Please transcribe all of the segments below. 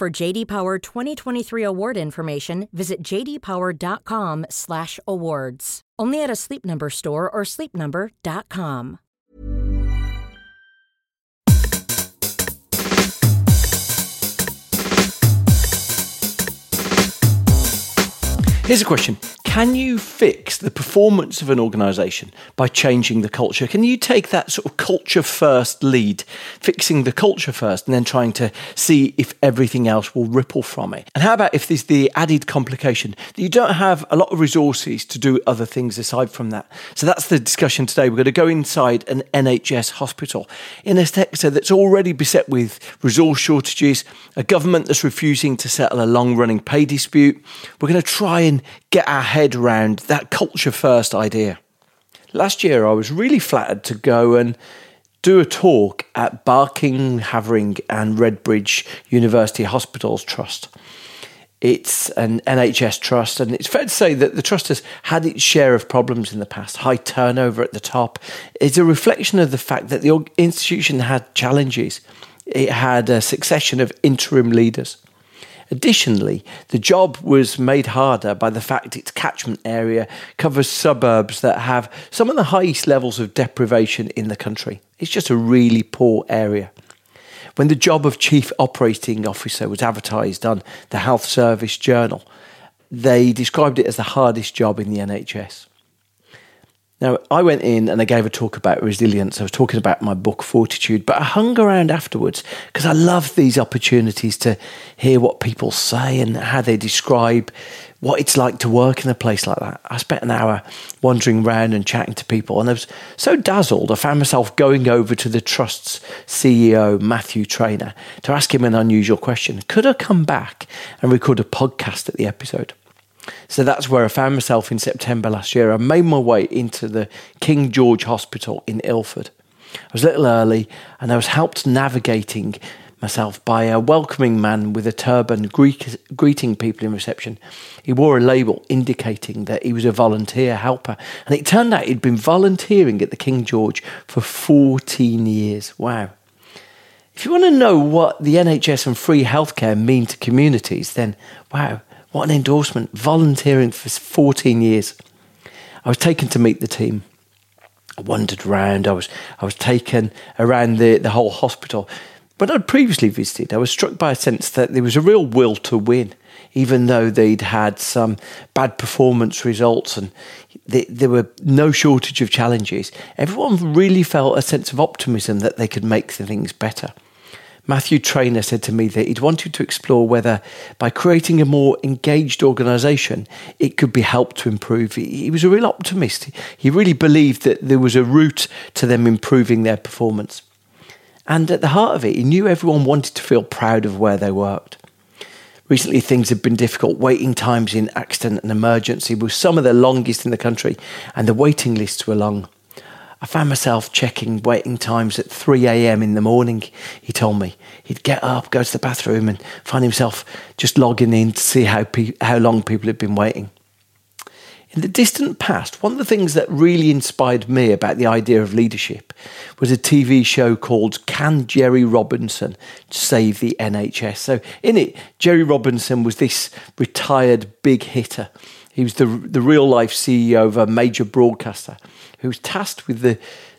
For JD Power 2023 award information, visit jdpower.com/awards. Only at a Sleep Number store or sleepnumber.com. Here's a question Can you fix the performance of an organization by changing the culture? Can you take that sort of culture first lead, fixing the culture first, and then trying to see if everything else will ripple from it? And how about if there's the added complication that you don't have a lot of resources to do other things aside from that? So that's the discussion today. We're going to go inside an NHS hospital in a sector that's already beset with resource shortages, a government that's refusing to settle a long running pay dispute. We're going to try and get our head around that culture first idea. Last year, I was really flattered to go and do a talk at Barking, Havering, and Redbridge University Hospitals Trust. It's an NHS trust, and it's fair to say that the trust has had its share of problems in the past. High turnover at the top is a reflection of the fact that the institution had challenges. It had a succession of interim leaders. Additionally, the job was made harder by the fact its catchment area covers suburbs that have some of the highest levels of deprivation in the country. It's just a really poor area. When the job of Chief Operating Officer was advertised on the Health Service Journal, they described it as the hardest job in the NHS. Now, I went in and I gave a talk about resilience. I was talking about my book, Fortitude, but I hung around afterwards because I love these opportunities to hear what people say and how they describe what it's like to work in a place like that. I spent an hour wandering around and chatting to people, and I was so dazzled, I found myself going over to the Trust's CEO, Matthew Trainer, to ask him an unusual question Could I come back and record a podcast at the episode? So that's where I found myself in September last year. I made my way into the King George Hospital in Ilford. I was a little early and I was helped navigating myself by a welcoming man with a turban greeting people in reception. He wore a label indicating that he was a volunteer helper, and it turned out he'd been volunteering at the King George for 14 years. Wow. If you want to know what the NHS and free healthcare mean to communities, then wow, what an endorsement. Volunteering for 14 years. I was taken to meet the team. I wandered around. I was, I was taken around the, the whole hospital. When I'd previously visited, I was struck by a sense that there was a real will to win, even though they'd had some bad performance results and there were no shortage of challenges. Everyone really felt a sense of optimism that they could make things better. Matthew Trainer said to me that he'd wanted to explore whether by creating a more engaged organisation, it could be helped to improve. He was a real optimist. He really believed that there was a route to them improving their performance. And at the heart of it, he knew everyone wanted to feel proud of where they worked. Recently, things have been difficult. Waiting times in accident and emergency were some of the longest in the country, and the waiting lists were long. I found myself checking waiting times at 3 a.m. in the morning, he told me. He'd get up, go to the bathroom, and find himself just logging in to see how, pe- how long people had been waiting. In the distant past, one of the things that really inspired me about the idea of leadership was a TV show called Can Gerry Robinson Save the NHS? So, in it, Gerry Robinson was this retired big hitter. He was the, the real life CEO of a major broadcaster who was tasked with the,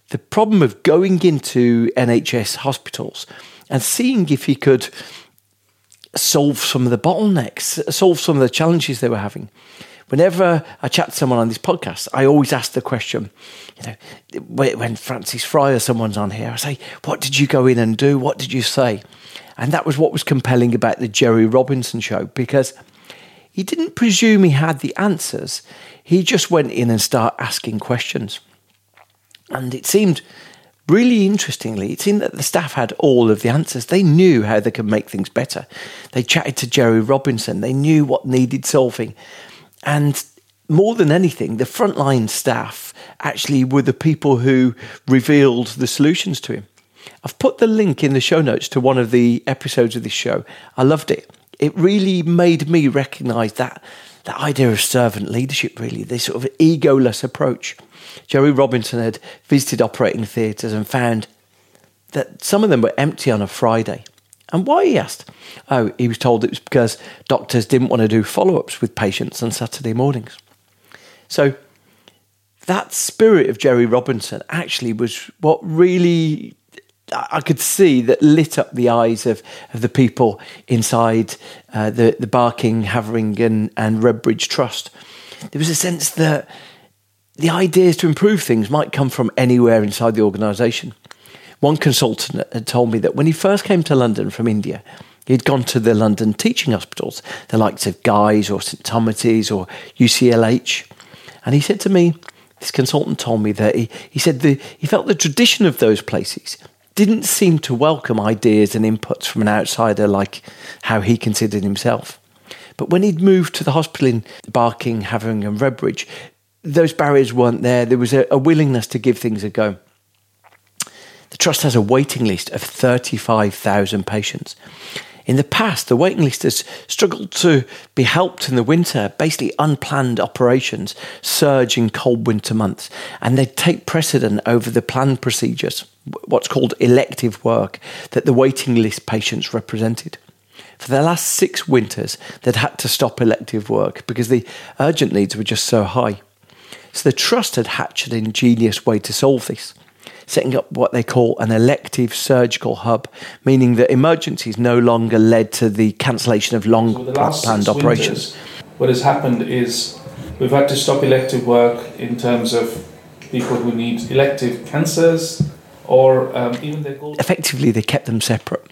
the problem of going into NHS hospitals and seeing if he could solve some of the bottlenecks, solve some of the challenges they were having. Whenever I chat to someone on this podcast, I always ask the question, you know, when Frances Frei or someone's on here, I say, What did you go in and do? What did you say? And that was what was compelling about the Gerry Robinson show because he didn't presume he had the answers. He just went in and started asking questions. And it seemed really interestingly, it seemed that the staff had all of the answers. They knew how they could make things better. They chatted to Gerry Robinson, they knew what needed solving. And more than anything, the frontline staff actually were the people who revealed the solutions to him. I've put the link in the show notes to one of the episodes of this show. I loved it. It really made me recognize that that idea of servant leadership, really, this sort of egoless approach. Gerry Robinson had visited operating theatres and found that some of them were empty on a Friday. And why, he asked. Oh, he was told it was because doctors didn't want to do follow ups with patients on Saturday mornings. So, that spirit of Gerry Robinson actually was what really I could see that lit up the eyes of, of the people inside uh, the, the Barking, Havering, and, and Redbridge Trust. There was a sense that the ideas to improve things might come from anywhere inside the organisation. One consultant had told me that when he first came to London from India, he'd gone to the London teaching hospitals, the likes of Guy's or St Thomas's or UCLH. And he said to me, this consultant told me that he, he said the, he felt the tradition of those places didn't seem to welcome ideas and inputs from an outsider like how he considered himself. But when he'd moved to the hospital in Barking, Havering, and Redbridge, those barriers weren't there. There was a, a willingness to give things a go. The Trust has a waiting list of 35,000 patients. In the past, the waiting list has struggled to be helped in the winter, basically unplanned operations surge in cold winter months, and they take precedent over the planned procedures, what's called elective work, that the waiting list patients represented. For the last six winters, they'd had to stop elective work because the urgent needs were just so high. So the Trust had hatched an ingenious way to solve this setting up what they call an elective surgical hub, meaning that emergencies no longer led to the cancellation of long so planned operations. Winters, what has happened is we've had to stop elective work in terms of people who need elective cancers or um, even their gold. Effectively, they kept them separate.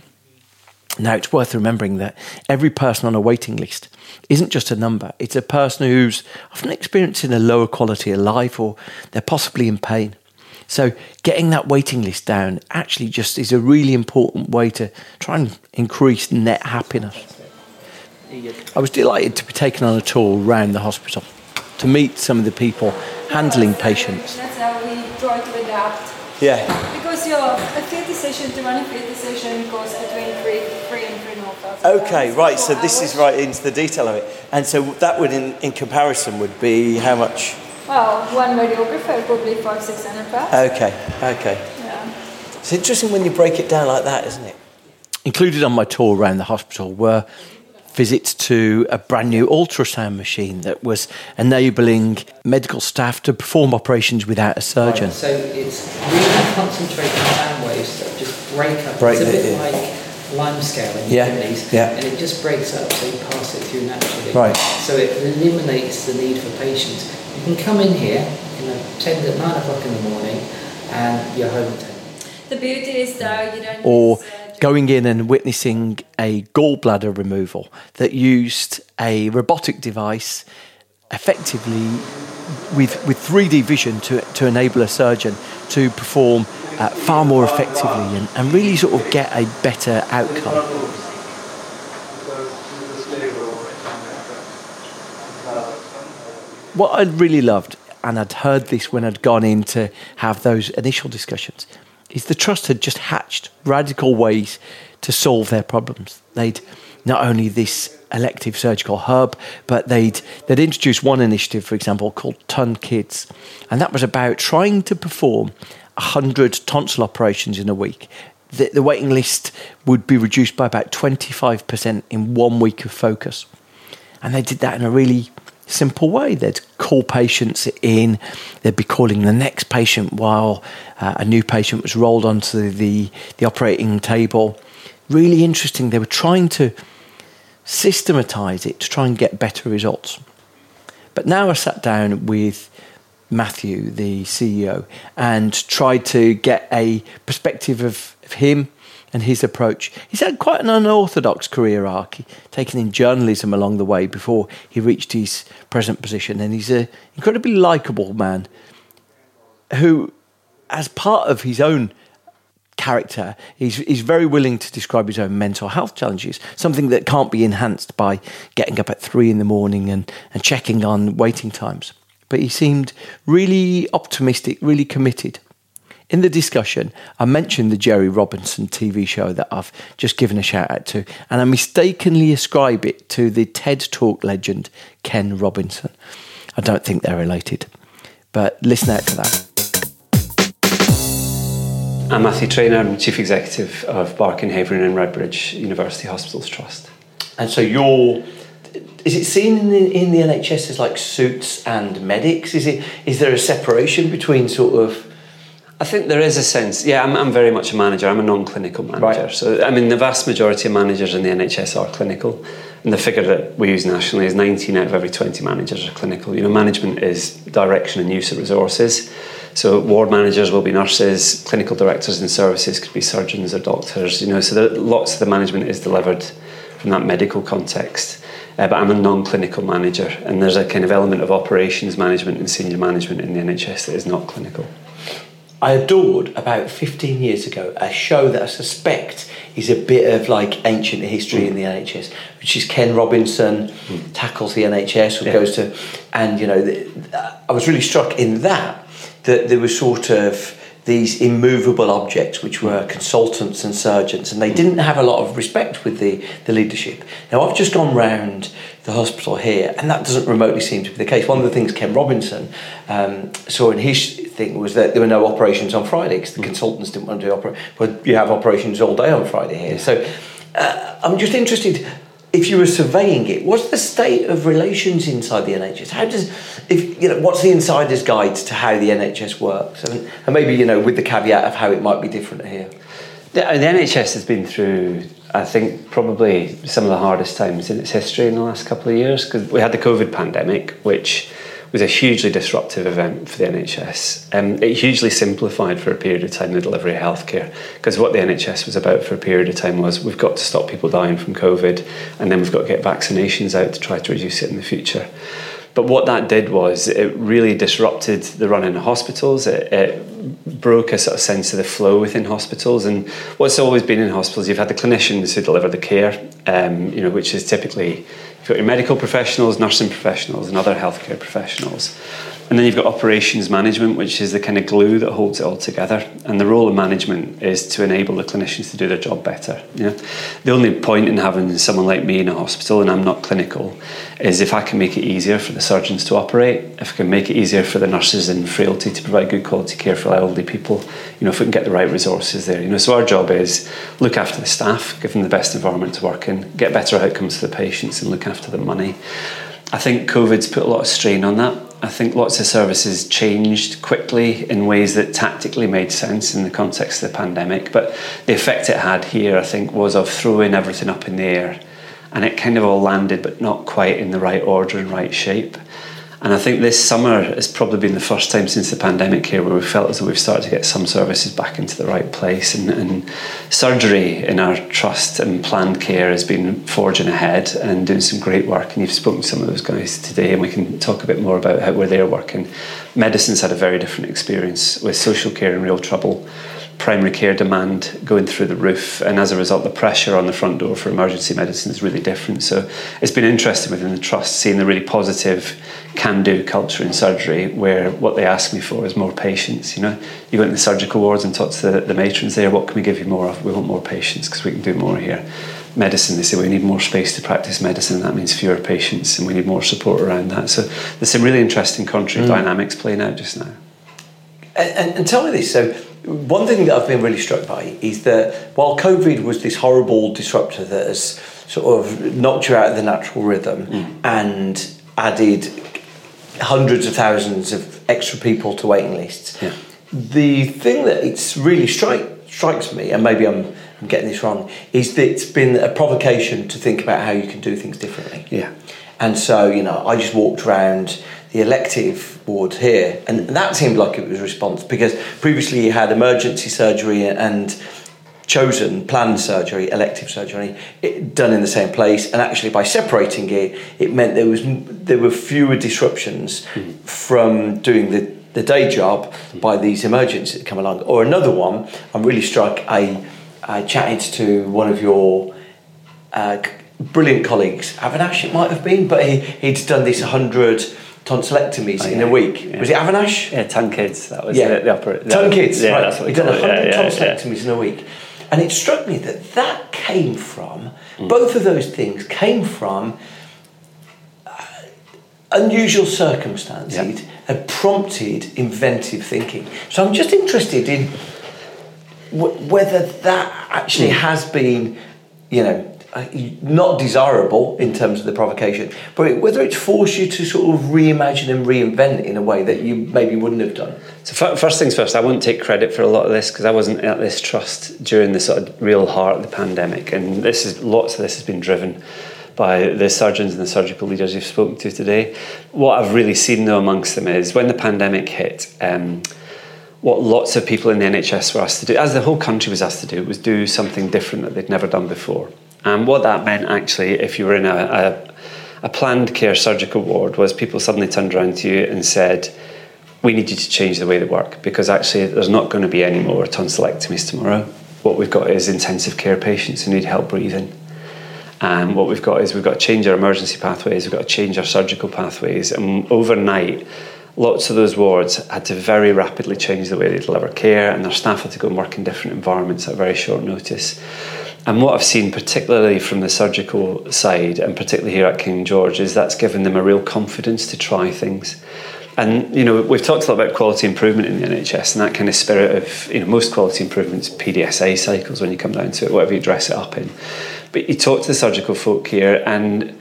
Now, it's worth remembering that every person on a waiting list isn't just a number, it's a person who's often experiencing a lower quality of life or they're possibly in pain. So, getting that waiting list down actually just is a really important way to try and increase net happiness. I was delighted to be taken on a tour around the hospital to meet some of the people handling patients. That's how we try to adapt. Yeah. Because your activity session to running activity session goes between three. Okay, right. So this is right into the detail of it, and so that would, in, in comparison, would be how much? Well, one radiographer probably five, six hundred pounds. Okay, okay. Yeah. It's interesting when you break it down like that, isn't it? Included on my tour around the hospital were visits to a brand new ultrasound machine that was enabling medical staff to perform operations without a surgeon. Right, so it's really concentrated sound waves that just break up. Break it's a it, bit yeah. like lime scale in Yeah, your kidneys, yeah. and it just breaks up so you pass it through naturally. Right. So it eliminates the need for patients. You can come in here, you know, attend at nine o'clock in the morning, and you're home at ten. The beauty is though you don't. or use, going in and witnessing a gallbladder removal that used a robotic device effectively with, with 3D vision to, to enable a surgeon to perform uh, far more effectively and, and really sort of get a better outcome. What I really loved, and I'd heard this when I'd gone in to have those initial discussions, is the trust had just hatched radical ways to solve their problems. They'd not only this elective surgical hub, but they'd they'd introduced one initiative, for example, called Ton Kids, and that was about trying to perform hundred tonsil operations in a week. The, the waiting list would be reduced by about twenty five percent in one week of focus, and they did that in a really simple way. They'd call patients in, they'd be calling the next patient while uh, a new patient was rolled onto the, the operating table. Really interesting. They were trying to systematise it to try and get better results. But now I sat down with Matthew, the CEO, and tried to get a perspective of, of him and his approach. He's had quite an unorthodox career arc, taking in journalism along the way before he reached his present position. And he's an incredibly likable man who, as part of his own character, he's, he's very willing to describe his own mental health challenges, something that can't be enhanced by getting up at three in the morning and, and checking on waiting times. But he seemed really optimistic, really committed. In the discussion, I mentioned the Gerry Robinson TV show that I've just given a shout out to, and I mistakenly ascribe it to the TED Talk legend Ken Robinson. I don't think they're related, but listen out to that. I'm Matthew Trainer, I'm Chief Executive of Barking, Havering and Redbridge University Hospitals Trust. And so you're is it seen in the, in the NHS as like suits and medics? Is it is there a separation between sort of I think there is a sense. Yeah, I'm, I'm very much a manager. I'm a non-clinical manager. Right. So I mean, the vast majority of managers in the NHS are clinical, and the figure that we use nationally is 19 out of every 20 managers are clinical. You know, management is direction and use of resources. So ward managers will be nurses, clinical directors in services could be surgeons or doctors. You know, so there, lots of the management is delivered from that medical context. Uh, but I'm a non-clinical manager, and there's a kind of element of operations management and senior management in the NHS that is not clinical. I adored about 15 years ago a show that I suspect is a bit of like ancient history mm. in the NHS, which is Ken Robinson mm. tackles the NHS or yeah. goes to, and you know, the, I was really struck in that that there was sort of these immovable objects, which were consultants and surgeons, and they didn't have a lot of respect with the, the leadership. Now, I've just gone round the hospital here, and that doesn't remotely seem to be the case. One of the things Ken Robinson um, saw in his thing was that there were no operations on Friday because the mm. consultants didn't want to do operations. But you have operations all day on Friday here. So uh, I'm just interested if you were surveying it, what's the state of relations inside the NHS? How does, if you know, what's the insider's guide to how the NHS works, and, and maybe you know, with the caveat of how it might be different here. The, the NHS has been through, I think, probably some of the hardest times in its history in the last couple of years because we had the COVID pandemic, which was a hugely disruptive event for the NHS. Um, it hugely simplified for a period of time the delivery of healthcare because what the NHS was about for a period of time was we've got to stop people dying from COVID and then we've got to get vaccinations out to try to reduce it in the future. But what that did was it really disrupted the run in hospitals. It, it, broke a sort of sense of the flow within hospitals. And what's always been in hospitals, you've had the clinicians who deliver the care, um, you know, which is typically got your medical professionals, nursing professionals, and other healthcare professionals. And then you've got operations management, which is the kind of glue that holds it all together. And the role of management is to enable the clinicians to do their job better. You know? The only point in having someone like me in a hospital, and I'm not clinical, is if I can make it easier for the surgeons to operate, if I can make it easier for the nurses in frailty to provide good quality care for elderly people, you know, if we can get the right resources there. You know, so our job is look after the staff, give them the best environment to work in, get better outcomes for the patients, and look after the money. I think COVID's put a lot of strain on that. I think lots of services changed quickly in ways that tactically made sense in the context of the pandemic. But the effect it had here, I think, was of throwing everything up in the air. And it kind of all landed, but not quite in the right order and right shape. And I think this summer has probably been the first time since the pandemic here where we felt as though we've started to get some services back into the right place. And, and surgery in our trust and planned care has been forging ahead and doing some great work. And you've spoken to some of those guys today, and we can talk a bit more about how where they're working. Medicine's had a very different experience with social care in real trouble primary care demand going through the roof, and as a result, the pressure on the front door for emergency medicine is really different. So it's been interesting within the trust seeing the really positive can-do culture in surgery, where what they ask me for is more patients. You know, you go into the surgical wards and talk to the, the matrons there. What can we give you more of? We want more patients because we can do more here. Medicine, they say we need more space to practice medicine. That means fewer patients, and we need more support around that. So there's some really interesting country mm. dynamics playing out just now. And, and, and tell me this. So one thing that I've been really struck by is that while COVID was this horrible disruptor that has sort of knocked you out of the natural rhythm mm. and added hundreds of thousands of extra people to waiting lists, yeah. the thing that it's really strike, strikes me, and maybe I'm I'm getting this wrong, is that it's been a provocation to think about how you can do things differently. Yeah. And so, you know, I just walked around the elective ward here, and that seemed like it was a response because previously you had emergency surgery and chosen planned surgery, elective surgery, it, done in the same place, and actually by separating it, it meant there was there were fewer disruptions mm. from doing the the day job by these emergencies that come along. Or another one, I'm really struck. I I chatted to one of your uh, brilliant colleagues, Avinash it might have been, but he, he'd done this 100 tonsillectomies oh, in a week. Yeah. Was it Avinash? Yeah, ton kids. That was yeah. the, the upper. Ton kids, yeah, right. That's what he'd done 100 yeah, tonsillectomies in a week. And it struck me that that came from, mm. both of those things came from uh, unusual circumstances had prompted inventive thinking. So I'm just interested in w- whether that actually mm. has been, you know, not desirable in terms of the provocation, but whether it's forced you to sort of reimagine and reinvent in a way that you maybe wouldn't have done. So first things first, I won't take credit for a lot of this because I wasn't at this trust during the sort of real heart of the pandemic, and this is lots of this has been driven by the surgeons and the surgical leaders you've spoken to today. What I've really seen though amongst them is when the pandemic hit. Um, what lots of people in the NHS were asked to do, as the whole country was asked to do, was do something different that they'd never done before. And what that meant, actually, if you were in a, a, a planned care surgical ward, was people suddenly turned around to you and said, we need you to change the way they work because actually there's not going to be any more tonsillectomies tomorrow. What we've got is intensive care patients who need help breathing. And what we've got is we've got to change our emergency pathways, we've got to change our surgical pathways. And overnight, lots of those wards had to very rapidly change the way they deliver care, and their staff had to go and work in different environments at very short notice. And what I've seen, particularly from the surgical side, and particularly here at King George, is that's given them a real confidence to try things. And you know, we've talked a lot about quality improvement in the NHS, and that kind of spirit of you know most quality improvements PDSA cycles when you come down to it, whatever you dress it up in. But you talk to the surgical folk here, and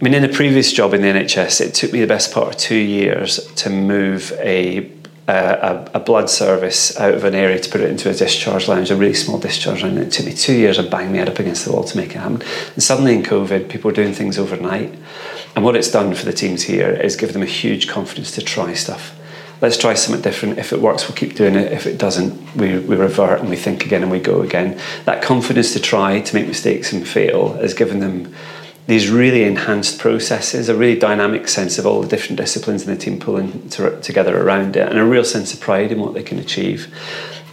I mean, in a previous job in the NHS, it took me the best part of two years to move a a, a, blood service out of an area to put it into a discharge lounge, a really small discharge lounge. It took me two years of banging my head up against the wall to make it happen. And suddenly in COVID, people are doing things overnight. And what it's done for the teams here is give them a huge confidence to try stuff. Let's try something different. If it works, we'll keep doing it. If it doesn't, we, we revert and we think again and we go again. That confidence to try, to make mistakes and fail, has given them these really enhanced processes, a really dynamic sense of all the different disciplines in the team pulling to, together around it, and a real sense of pride in what they can achieve.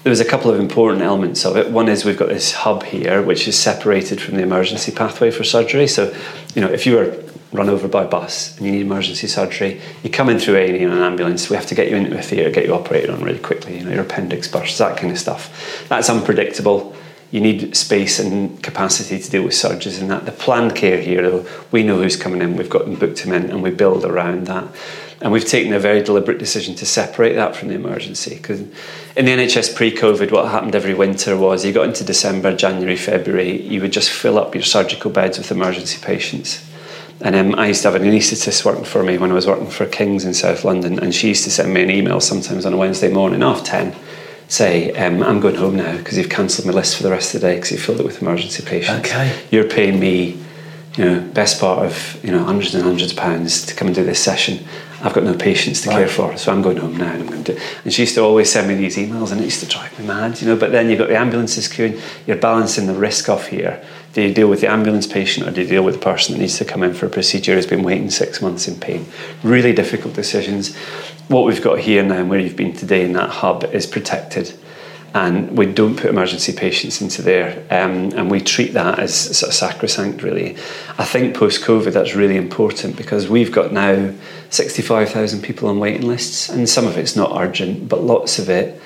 There was a couple of important elements of it. One is we've got this hub here, which is separated from the emergency pathway for surgery. So, you know, if you were run over by bus and you need emergency surgery, you come in through A&E in an ambulance, we have to get you into a theatre, get you operated on really quickly, you know, your appendix bursts, that kind of stuff. That's unpredictable you need space and capacity to deal with surges and that. The planned care here, though, we know who's coming in, we've got them booked him in, and we build around that. And we've taken a very deliberate decision to separate that from the emergency. Because in the NHS pre COVID, what happened every winter was you got into December, January, February, you would just fill up your surgical beds with emergency patients. And um, I used to have an anaesthetist working for me when I was working for King's in South London, and she used to send me an email sometimes on a Wednesday morning, half 10 say, um, I'm going home now because you've cancelled my list for the rest of the day because you filled it with emergency patients. Okay. You're paying me, you know, best part of, you know, hundreds and hundreds of pounds to come and do this session. I've got no patients to right. care for, so I'm going home now and I'm going to do And she used to always send me these emails and it used to drive me mad, you know, but then you've got the ambulances queuing, you're balancing the risk off here. Do you deal with the ambulance patient or do you deal with the person that needs to come in for a procedure who's been waiting six months in pain? Really difficult decisions. What we've got here now and where you've been today in that hub is protected. And we don't put emergency patients into there um, and we treat that as sort of sacrosanct really. I think post covid that's really important because we've got now 65,000 people on waiting lists and some of it's not urgent but lots of it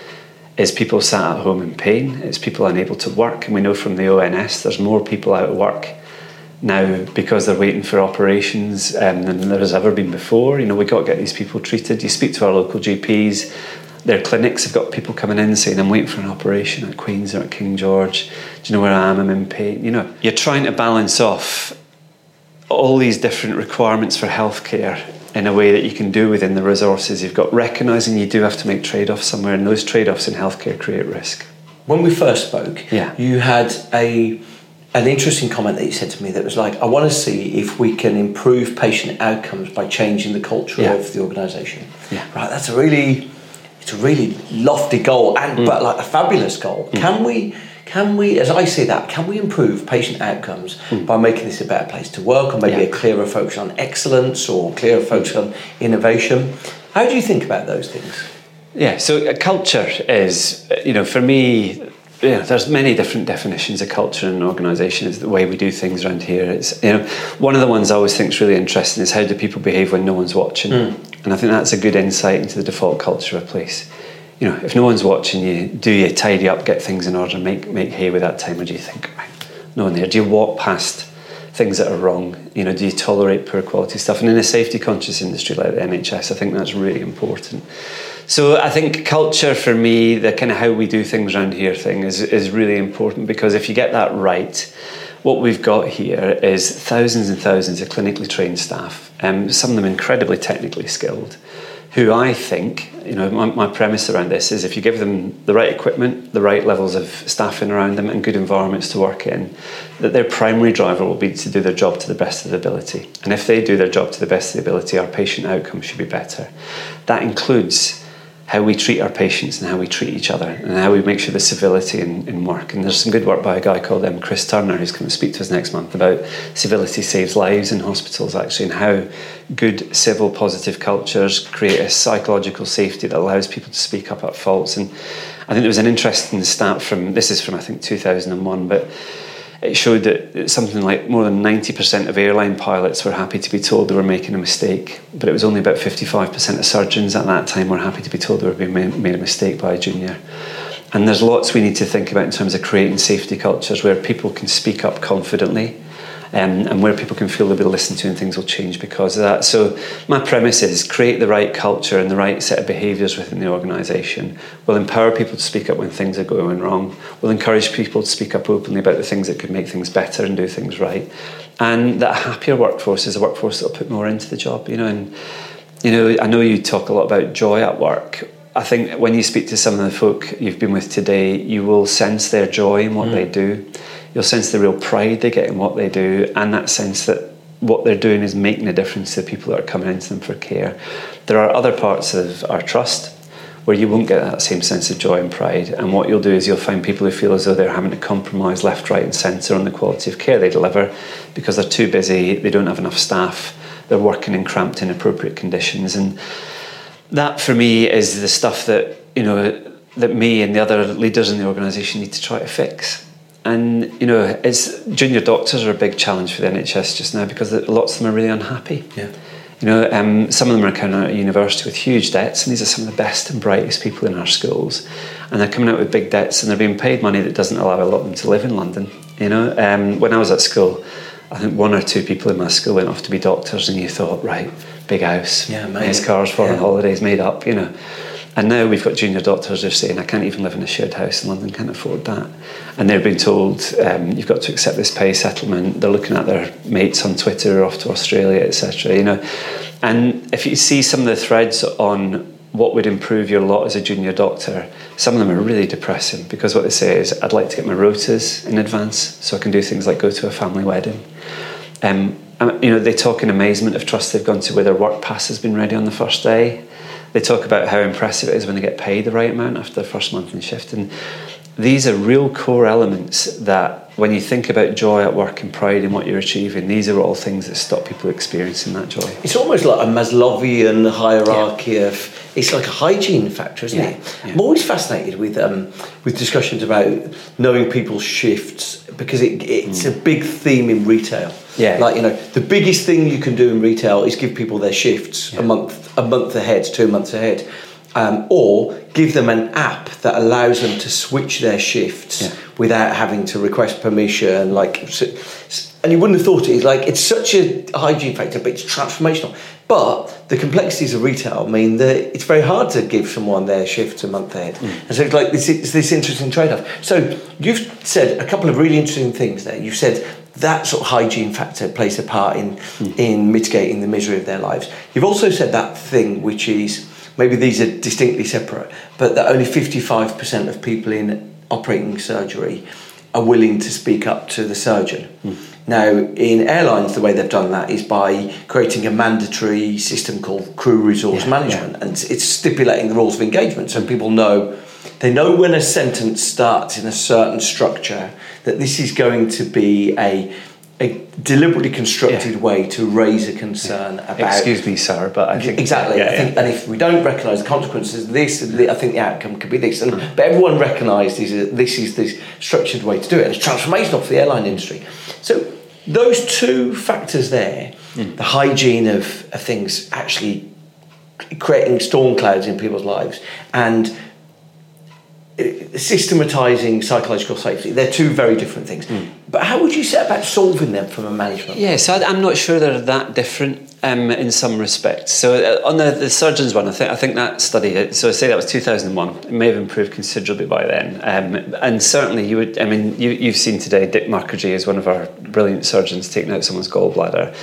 is people sat at home in pain it's people unable to work and we know from the ons there's more people out of work now because they're waiting for operations um, than there has ever been before. You know, we've got to get these people treated. You speak to our local GPs, their clinics have got people coming in saying, I'm waiting for an operation at Queen's or at King George. Do you know where I am? I'm in pain. You know, you're trying to balance off all these different requirements for healthcare in a way that you can do within the resources you've got, recognizing you do have to make trade offs somewhere, and those trade offs in healthcare create risk. when we first spoke, Yeah. you had a an interesting comment that you said to me that was like, I want to see if we can improve patient outcomes by changing the culture Yeah. of the organisation. Yeah. Right, that's a really it's a really lofty goal and Mm. but like a fabulous goal. Can we can we, as I see that, can we improve patient outcomes by making this a better place to work, or maybe Mm. Yeah. a clearer focus on excellence, or clearer focus on innovation? How do you think about those things? Yeah, so a culture is, you know, for me, you know, there's many different definitions of culture in an organisation. It's the way we do things around here. It's, you know, one of the ones I always think is really interesting is how do people behave when no one's watching? And I think that's a good insight into the default culture of a place. You know, if no one's watching you, do you tidy up, get things in order, make make hay with that time, or do you think, no one there? Do you walk past things that are wrong? You know, do you tolerate poor quality stuff? And in a safety conscious industry like the NHS, I think that's really important. So I think culture for me, the kind of how we do things around here thing is, is really important because if you get that right, what we've got here is thousands and thousands of clinically trained staff, um, some of them incredibly technically skilled, who I think, you know, my, my premise around this is if you give them the right equipment, the right levels of staffing around them, and good environments to work in, that their primary driver will be to do their job to the best of their ability. And if they do their job to the best of their ability, our patient outcomes should be better. That includes how we treat our patients and how we treat each other and how we make sure the civility in, in work. And there's some good work by a guy called um, Chris Turner who's going to speak to us next month about civility saves lives in hospitals actually and how good civil positive cultures create a psychological safety that allows people to speak up at faults. And I think there was an interesting stat from, this is from I think 2001, but it showed that something like more than 90% of airline pilots were happy to be told they were making a mistake, but it was only about 55% of surgeons at that time were happy to be told they were being made a mistake by a junior. And there's lots we need to think about in terms of creating safety cultures where people can speak up confidently um, and where people can feel they'll be listened to and things will change because of that. So my premise is create the right culture and the right set of behaviours within the organisation. We'll empower people to speak up when things are going wrong. We'll encourage people to speak up openly about the things that could make things better and do things right. And that a happier workforce is a workforce that'll put more into the job, you know. And you know, I know you talk a lot about joy at work. I think when you speak to some of the folk you've been with today, you will sense their joy in what they do. You'll sense the real pride they get in what they do, and that sense that what they're doing is making a difference to the people that are coming into them for care. There are other parts of our trust where you won't get that same sense of joy and pride. And what you'll do is you'll find people who feel as though they're having to compromise left, right, and centre on the quality of care they deliver because they're too busy, they don't have enough staff, they're working in cramped, inappropriate conditions. And that for me is the stuff that, you know, that me and the other leaders in the organisation need to try to fix. And you know, it's junior doctors are a big challenge for the NHS just now because lots of them are really unhappy. Yeah. You know, um, some of them are coming out of university with huge debts, and these are some of the best and brightest people in our schools. And they're coming out with big debts, and they're being paid money that doesn't allow a lot of them to live in London. You know, um, when I was at school, I think one or two people in my school went off to be doctors, and you thought, right, big house, Yeah, nice cars, foreign Yeah. holidays, made up. You know. And now we've got junior doctors who are saying, I can't even live in a shared house in London, can't afford that. And they're being told, um, you've got to accept this pay settlement. They're looking at their mates on Twitter off to Australia, etc. You know, and if you see some of the threads on what would improve your lot as a junior doctor, some of them are really depressing because what they say is, I'd like to get my rotas in advance so I can do things like go to a family wedding. Um, you know, they talk in amazement of trust they've gone to where their work pass has been ready on the first day. They talk about how impressive it is when they get paid the right amount after the first month in shift. And these are real core elements that when you think about joy at work and pride in what you're achieving, these are all things that stop people experiencing that joy. It's almost like a Maslowian hierarchy of. It's like a hygiene factor, isn't Yeah, it? yeah. I'm always fascinated with um, with discussions about knowing people's shifts because it, it's a big theme in retail. Yeah. like you know, the biggest thing you can do in retail is give people their shifts a month a month ahead, two months ahead. Um, or give them an app that allows them to switch their shifts Yeah. without having to request permission. Like, and you wouldn't have thought it. Like, it's such a hygiene factor, but it's transformational. But the complexities of retail mean that it's very hard to give someone their shifts a month ahead. And so, it's like this, it's this interesting trade-off. So, you've said a couple of really interesting things there. You've said that sort of hygiene factor plays a part in hmm. in mitigating the misery of their lives. You've also said that thing which is maybe these are distinctly separate, but that only 55% of people in operating surgery are willing to speak up to the surgeon. Hmm. Now, in airlines, the way they've done that is by creating a mandatory system called crew resource Yeah, management, and it's stipulating the rules of engagement so people know they know when a sentence starts in a certain structure that this is going to be a a deliberately constructed Yeah. way to raise a concern about Excuse me, sir, but I think exactly. Yeah, I think, yeah. and if we don't recognise the consequences of this, the- I think the outcome could be this. And Mm. but everyone recognises that this is the structured way to do it. And it's transformational for the airline industry. So those two factors there, Mm. the hygiene of, of things actually creating storm clouds in people's lives and systematising psychological safety, they're two very different things. But how would you set about solving them from a management? Yeah, so I'm not sure they're that different um, in some respects. So uh, on the, the surgeons one, I think I think that study. uh, So I say that was 2001. It may have improved considerably by then, um, and certainly you would. I mean, you, you've seen today Dip Mukherjee is one of our brilliant surgeons taking out someone's gallbladder.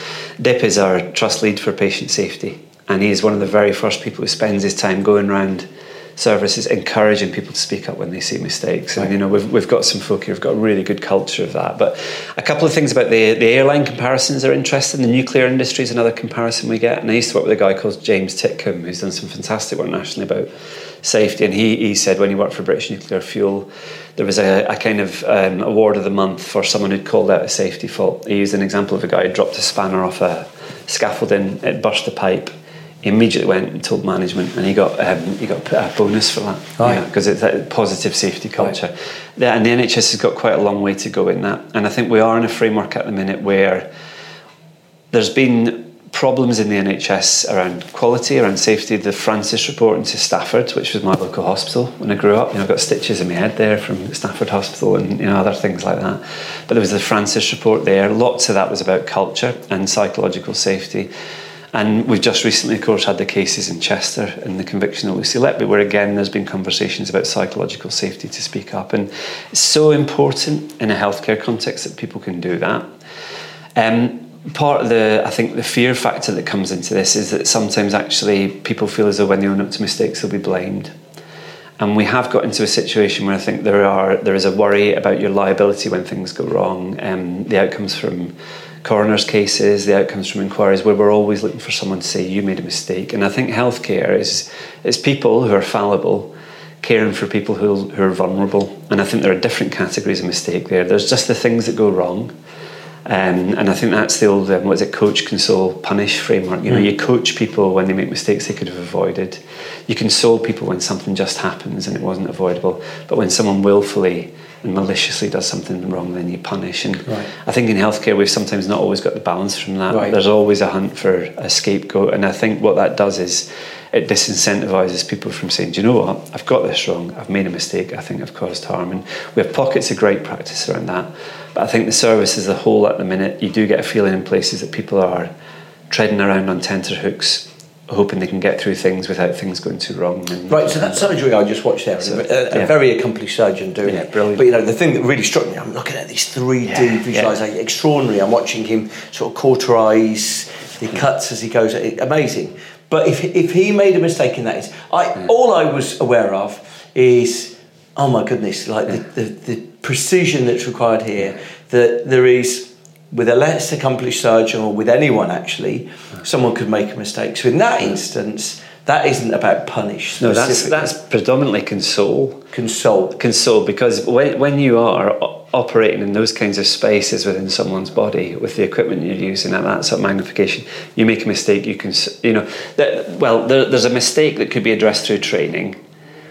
Dip is our trust lead for patient safety, and he is one of the very first people who spends his time going around services encouraging people to speak up when they see mistakes. And you know we've, we've got some folk here who've got a really good culture of that. But a couple of things about the, the airline comparisons are interesting. The nuclear industry is another comparison we get. And I used to work with a guy called James Titcombe who's done some fantastic work nationally about safety. And he, he said when he worked for British Nuclear Fuel there was a, a kind of um, award of the month for someone who'd called out a safety fault. He used an example of a guy who dropped a spanner off a scaffolding it burst a pipe he immediately went and told management, and he got um, he got a bonus for that, Right. Because it's a positive safety culture. The- and the NHS has got quite a long way to go in that. And I think we are in a framework at the minute where there's been problems in the NHS around quality, around safety. The Francis report into Stafford, which was my local hospital when I grew up, you know, I got stitches in my head there from Stafford Hospital and you know other things like that. But there was the Francis report there. Lots of that was about culture and psychological safety. And we've just recently, of course, had the cases in Chester and the conviction of Lucy Letby, where again there's been conversations about psychological safety to speak up. And it's so important in a healthcare context that people can do that. Um, part of the, I think, the fear factor that comes into this is that sometimes actually people feel as though when they own up to mistakes, they'll be blamed. And we have got into a situation where I think there are there is a worry about your liability when things go wrong. Um, the outcomes from coroner's cases, the outcomes from inquiries, where we're always looking for someone to say you made a mistake. And I think healthcare is is people who are fallible, caring for people who, who are vulnerable. And I think there are different categories of mistake there. There's just the things that go wrong. Um, and I think that's the old, um, what is it, coach, console, punish framework. You know, you coach people when they make mistakes they could have avoided. You console people when something just happens and it wasn't avoidable. But when someone willfully maliciously does something wrong, then you punish. And Right. I think in healthcare, we've sometimes not always got the balance from that. Right. There's always a hunt for a scapegoat. And I think what that does is it disincentivizes people from saying, do you know what, I've got this wrong, I've made a mistake, I think I've caused harm. And we have pockets of great practice around that. But I think the service as a whole at the minute, you do get a feeling in places that people are treading around on tenterhooks, hoping they can get through things without things going too wrong. And, Right, so that surgery I just watched there, So, a, a yeah. very accomplished surgeon doing Yeah, it. brilliant. But you know, the thing that really struck me, I'm looking at these 3D Yeah, visualization, extraordinary. I'm watching him sort of cauterize the hmm. cuts as he goes, amazing. But if, if he made a mistake in that, is I hmm. all I was aware of is, oh my goodness, like the, hmm. the, the precision that's required here. That there is with a less accomplished surgeon or with anyone actually, someone could make a mistake. So in that instance, that isn't about punish. no, that's, that's predominantly console. console. console because when, when you are operating in those kinds of spaces within someone's body with the equipment you're using at that sort of magnification you make a mistake you can you know that, well there, there's a mistake that could be addressed through training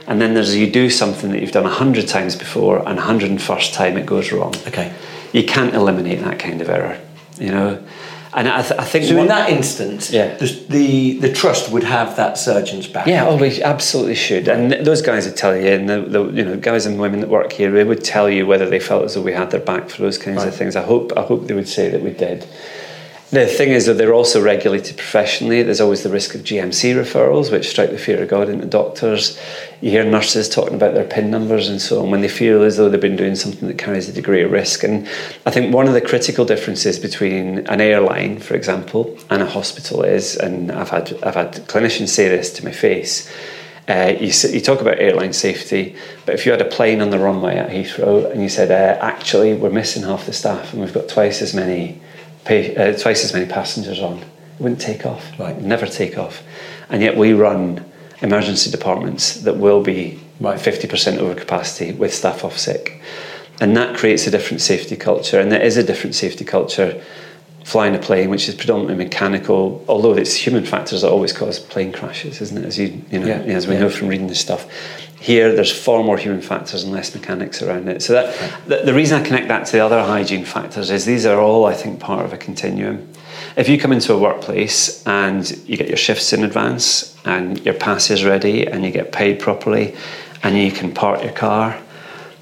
and then there's you do something that you've done a hundred times before and 101st time it goes wrong Okay. You can't eliminate that kind of error you know and I, th- I think So in that instance, Yeah. the, the the trust would have that surgeon's back. Yeah, oh, we absolutely should. And th- those guys would tell you, and the, the you know guys and women that work here, they would tell you whether they felt as though we had their back for those kinds Right. of things. I hope I hope they would say that we did. The thing is that they're also regulated professionally. There's always the risk of GMC referrals, which strike the fear of God into doctors. You hear nurses talking about their PIN numbers and so on when they feel as though they've been doing something that carries a degree of risk. And I think one of the critical differences between an airline, for example, and a hospital is, and I've had I've had clinicians say this to my face, Uh, you, you talk about airline safety, but if you had a plane on the runway at Heathrow and you said, uh, actually, we're missing half the staff and we've got twice as many, pa- uh, twice as many passengers on, it wouldn't take off. Right. Never take off. And yet we run emergency departments that will be Right. 50% over capacity with staff off sick. And that creates a different safety culture. And there is a different safety culture flying a plane, which is predominantly mechanical, although it's human factors that always cause plane crashes, isn't it? As you, you know, Yeah, as we yeah. know from reading this stuff. Here, there's far more human factors and less mechanics around it. So that the, the reason I connect that to the other hygiene factors is these are all, I think, part of a continuum. If you come into a workplace and you get your shifts in advance and your pass is ready and you get paid properly and you can park your car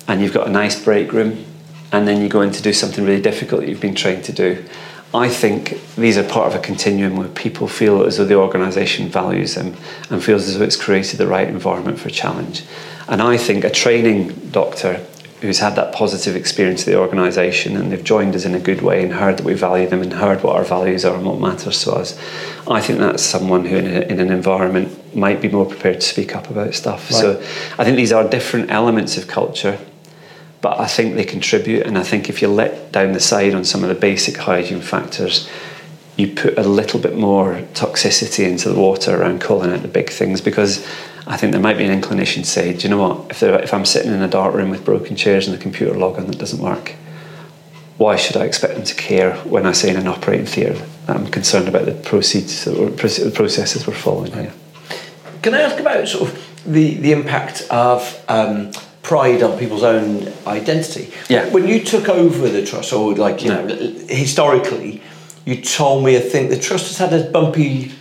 and you've got a nice break room and then you go in to do something really difficult that you've been trained to do. I think these are part of a continuum where people feel as though the organisation values them and feels as though it's created the right environment for challenge. And I think a training doctor who's had that positive experience of the organisation and they've joined us in a good way and heard that we value them and heard what our values are and what matters to us, I think that's someone who in, a, in an environment might be more prepared to speak up about stuff. So I think these are different elements of culture but I think they contribute. And I think if you let down the side on some of the basic hygiene factors, you put a little bit more toxicity into the water around calling out the big things because I think there might be an inclination to say, do you know what, if, there, if I'm sitting in a dark room with broken chairs and the computer login that doesn't work, why should I expect them to care when I say in an operating theatre I'm concerned about the proceeds or the processes we're following here? Can I ask about sort of the, the impact of um, pride on people's own identity? Yeah. When you took over the trust, or like you No. know, historically, you told me I think the trust has had a bumpy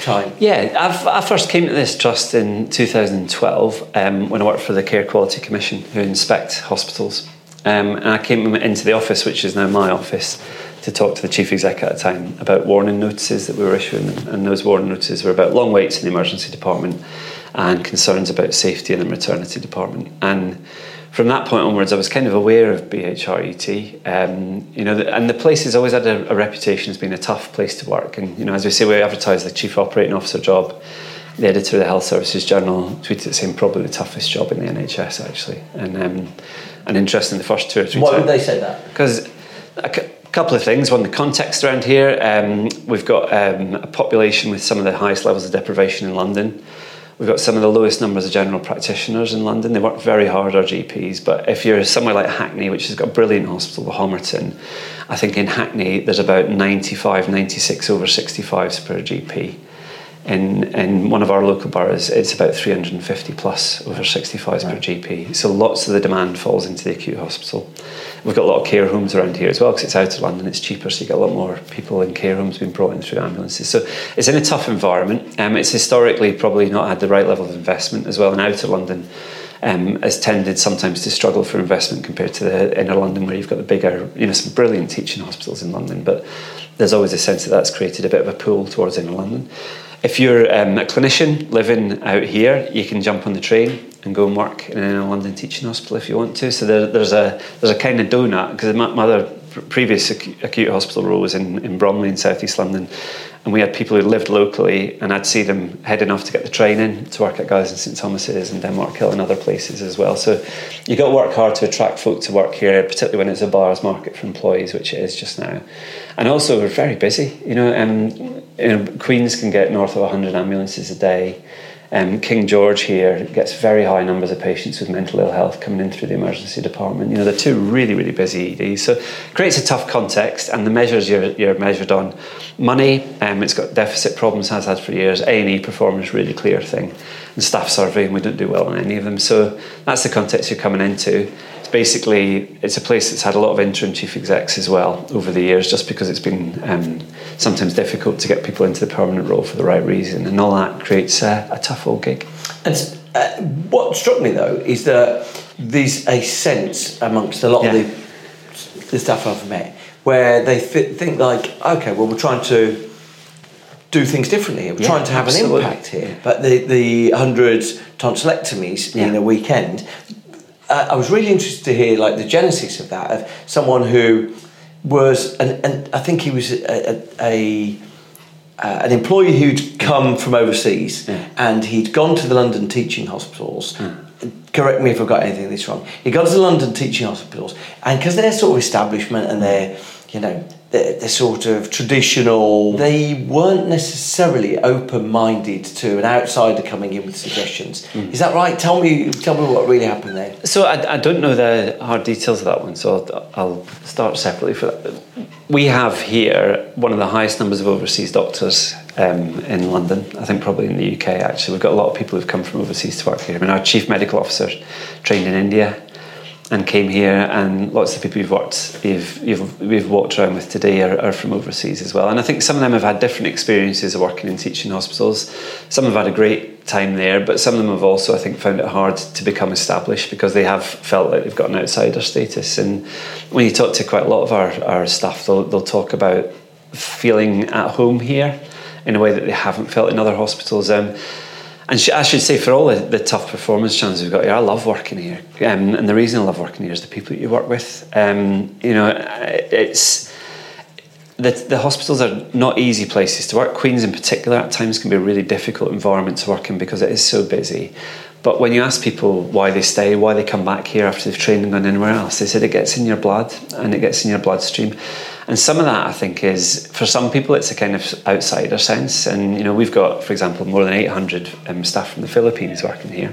time. Yeah, I've, I first came to this trust in 2012 um, when I worked for the Care Quality Commission, who inspect hospitals. Um, and I came into the office, which is now my office, to talk to the chief exec at the time about warning notices that we were issuing. And those warning notices were about long waits in the emergency department and concerns about safety in the maternity department. And from that point onwards, I was kind of aware of BHRUT. Um, you know, and the place has always had a, a reputation as being a tough place to work. And you know, as we say, we advertise the chief operating officer job. The editor of the Health Services Journal tweeted it saying probably the toughest job in the NHS actually. And um, and interesting, the first two or three. Why would they say that? because a couple of things. One, the context around here. Um, we've got um, a population with some of the highest levels of deprivation in London. We've got some of the lowest numbers of general practitioners in London. They work very hard, our GPs. But if you're somewhere like Hackney, which has got a brilliant hospital, the Homerton, I think in Hackney there's about 95, 96 over 65s per GP. In, in one of our local boroughs, it's about 350 plus over 65s per GP. So lots of the demand falls into the acute hospital. We've got a lot of care homes around here as well because it's out of London, it's cheaper, so you get a lot more people in care homes being brought in through ambulances. So it's in a tough environment. Um, it's historically probably not had the right level of investment as well, and out of London um, has tended sometimes to struggle for investment compared to the inner London where you've got the bigger, you know, some brilliant teaching hospitals in London, but there's always a sense that that's created a bit of a pull towards inner London. If you're um, a clinician living out here, you can jump on the train and go and work in a London teaching hospital if you want to. So there, there's a there's a kind of donut because my, my other pr- previous acu- acute hospital role was in, in Bromley in South East London, and we had people who lived locally, and I'd see them heading off to get the train in to work at Guys and St Thomas's and Denmark Hill and other places as well. So you got to work hard to attract folk to work here, particularly when it's a buyer's market for employees, which it is just now. And also we're very busy. You know, um, you know Queens can get north of 100 ambulances a day. Um, King George here gets very high numbers of patients with mental ill health coming in through the emergency department. You know, they're two really, really busy EDs. So it creates a tough context, and the measures you're, you're measured on. Money, um, it's got deficit problems, has had for years. A&E performance, really clear thing. And staff survey, and we don't do well on any of them. So that's the context you're coming into. It's basically, it's a place that's had a lot of interim chief execs as well over the years, just because it's been um, sometimes difficult to get people into the permanent role for the right reason. And all that creates a, a tough old gig. And uh, what struck me though is that there's a sense amongst a lot Yeah. of the, the staff I've met where they th- think like, okay, well, we're trying to do things differently. We're Yeah, trying to have absolutely. an impact here. But the the hundred tonsillectomies in a weekend, uh, I was really interested to hear like the genesis of that of someone who was, and, and I think he was a, a, a uh, an employee who'd come from overseas and he'd gone to the London teaching hospitals. Correct me if I've got anything this wrong. He got to the London teaching hospitals, and because they're sort of establishment and they're, you know, they're, they're sort of traditional, they weren't necessarily open-minded to an outsider coming in with suggestions. Is that right? Tell me, tell me what really happened there. So I, I don't know the hard details of that one, so I'll, I'll start separately for that. We have here one of the highest numbers of overseas doctors um, in London. I think probably in the UK actually. We've got a lot of people who've come from overseas to work here. I mean, our chief medical officer trained in India and came here, and lots of people you've worked, you've, you've, we've walked around with today are, are from overseas as well. And I think some of them have had different experiences of working in teaching hospitals. Some have had a great time there, but some of them have also, I think, found it hard to become established because they have felt like they've got an outsider status. And when you talk to quite a lot of our, our staff, they'll, they'll talk about feeling at home here in a way that they haven't felt in other hospitals. Um, and I should say, for all the, the tough performance challenges we've got here, I love working here. Um, and the reason I love working here is the people that you work with. Um, you know, it's the, the hospitals are not easy places to work. Queens, in particular, at times can be a really difficult environment to work in because it is so busy. But when you ask people why they stay, why they come back here after they've trained and gone anywhere else, they said it gets in your blood and it gets in your bloodstream. And some of that, I think, is for some people, it's a kind of outsider sense. And you know, we've got, for example, more than 800 um, staff from the Philippines working here.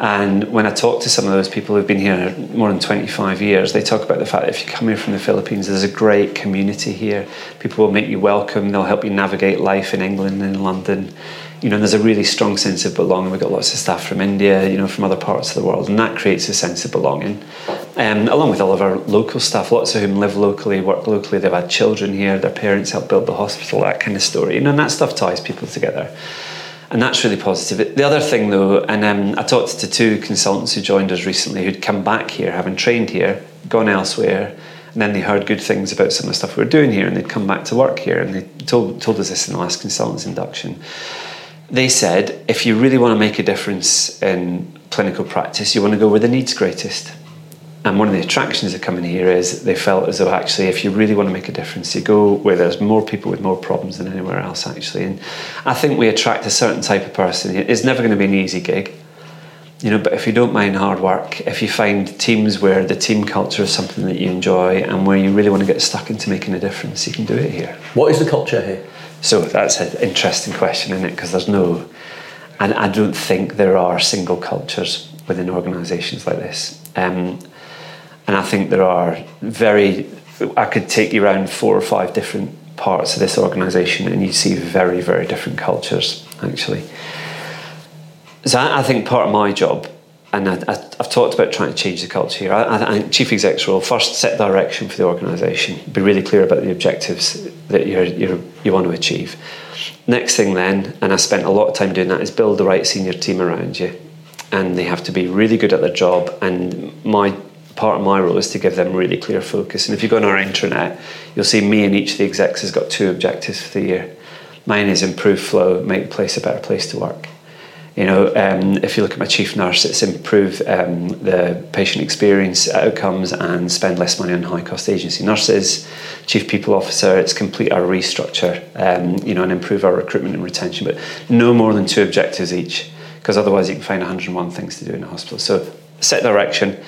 And when I talk to some of those people who've been here more than 25 years, they talk about the fact that if you come here from the Philippines, there's a great community here. People will make you welcome, they'll help you navigate life in England and in London. You know, there's a really strong sense of belonging. We've got lots of staff from India, you know, from other parts of the world, and that creates a sense of belonging. Um, along with all of our local staff, lots of whom live locally, work locally, they've had children here, their parents helped build the hospital, that kind of story. You know, and that stuff ties people together and that's really positive. The other thing, though, and um, I talked to two consultants who joined us recently who'd come back here, having trained here, gone elsewhere, and then they heard good things about some of the stuff we were doing here, and they'd come back to work here, and they told told us this in the last consultants induction. They said, if you really want to make a difference in clinical practice, you want to go where the need's greatest. And one of the attractions of coming here is they felt as though actually, if you really want to make a difference, you go where there's more people with more problems than anywhere else, actually. And I think we attract a certain type of person. It's never going to be an easy gig, you know, but if you don't mind hard work, if you find teams where the team culture is something that you enjoy and where you really want to get stuck into making a difference, you can do it here. What is the culture here? So that's an interesting question, isn't it? Because there's no, and I don't think there are single cultures within organisations like this. Um, and I think there are very, I could take you around four or five different parts of this organisation and you see very, very different cultures, actually. So I, I think part of my job, and I, have talked about trying to change the culture here. I, I, chief exec's role first set direction for the organisation, be really clear about the objectives that you're, you're, you want to achieve. Next thing, then, and I spent a lot of time doing that, is build the right senior team around you, and they have to be really good at their job. And my part of my role is to give them really clear focus. And if you go on our intranet, you'll see me and each of the execs has got two objectives for the year. Mine is improve flow, make the place a better place to work. You know, um, if you look at my chief nurse, it's improve um, the patient experience outcomes and spend less money on high cost agency nurses. Chief people officer, it's complete our restructure, um, you know, and improve our recruitment and retention, but no more than two objectives each, because otherwise you can find 101 things to do in a hospital. So set direction,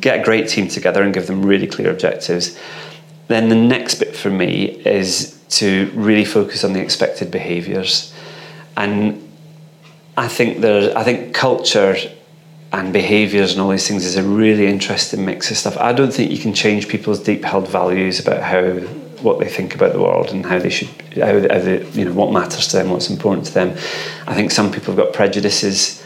get a great team together and give them really clear objectives. Then the next bit for me is to really focus on the expected behaviours. And I think there, I think culture and behaviours and all these things is a really interesting mix of stuff. I don't think you can change people's deep held values about how what they think about the world and how they should how, how they, you know what matters to them, what's important to them. I think some people have got prejudices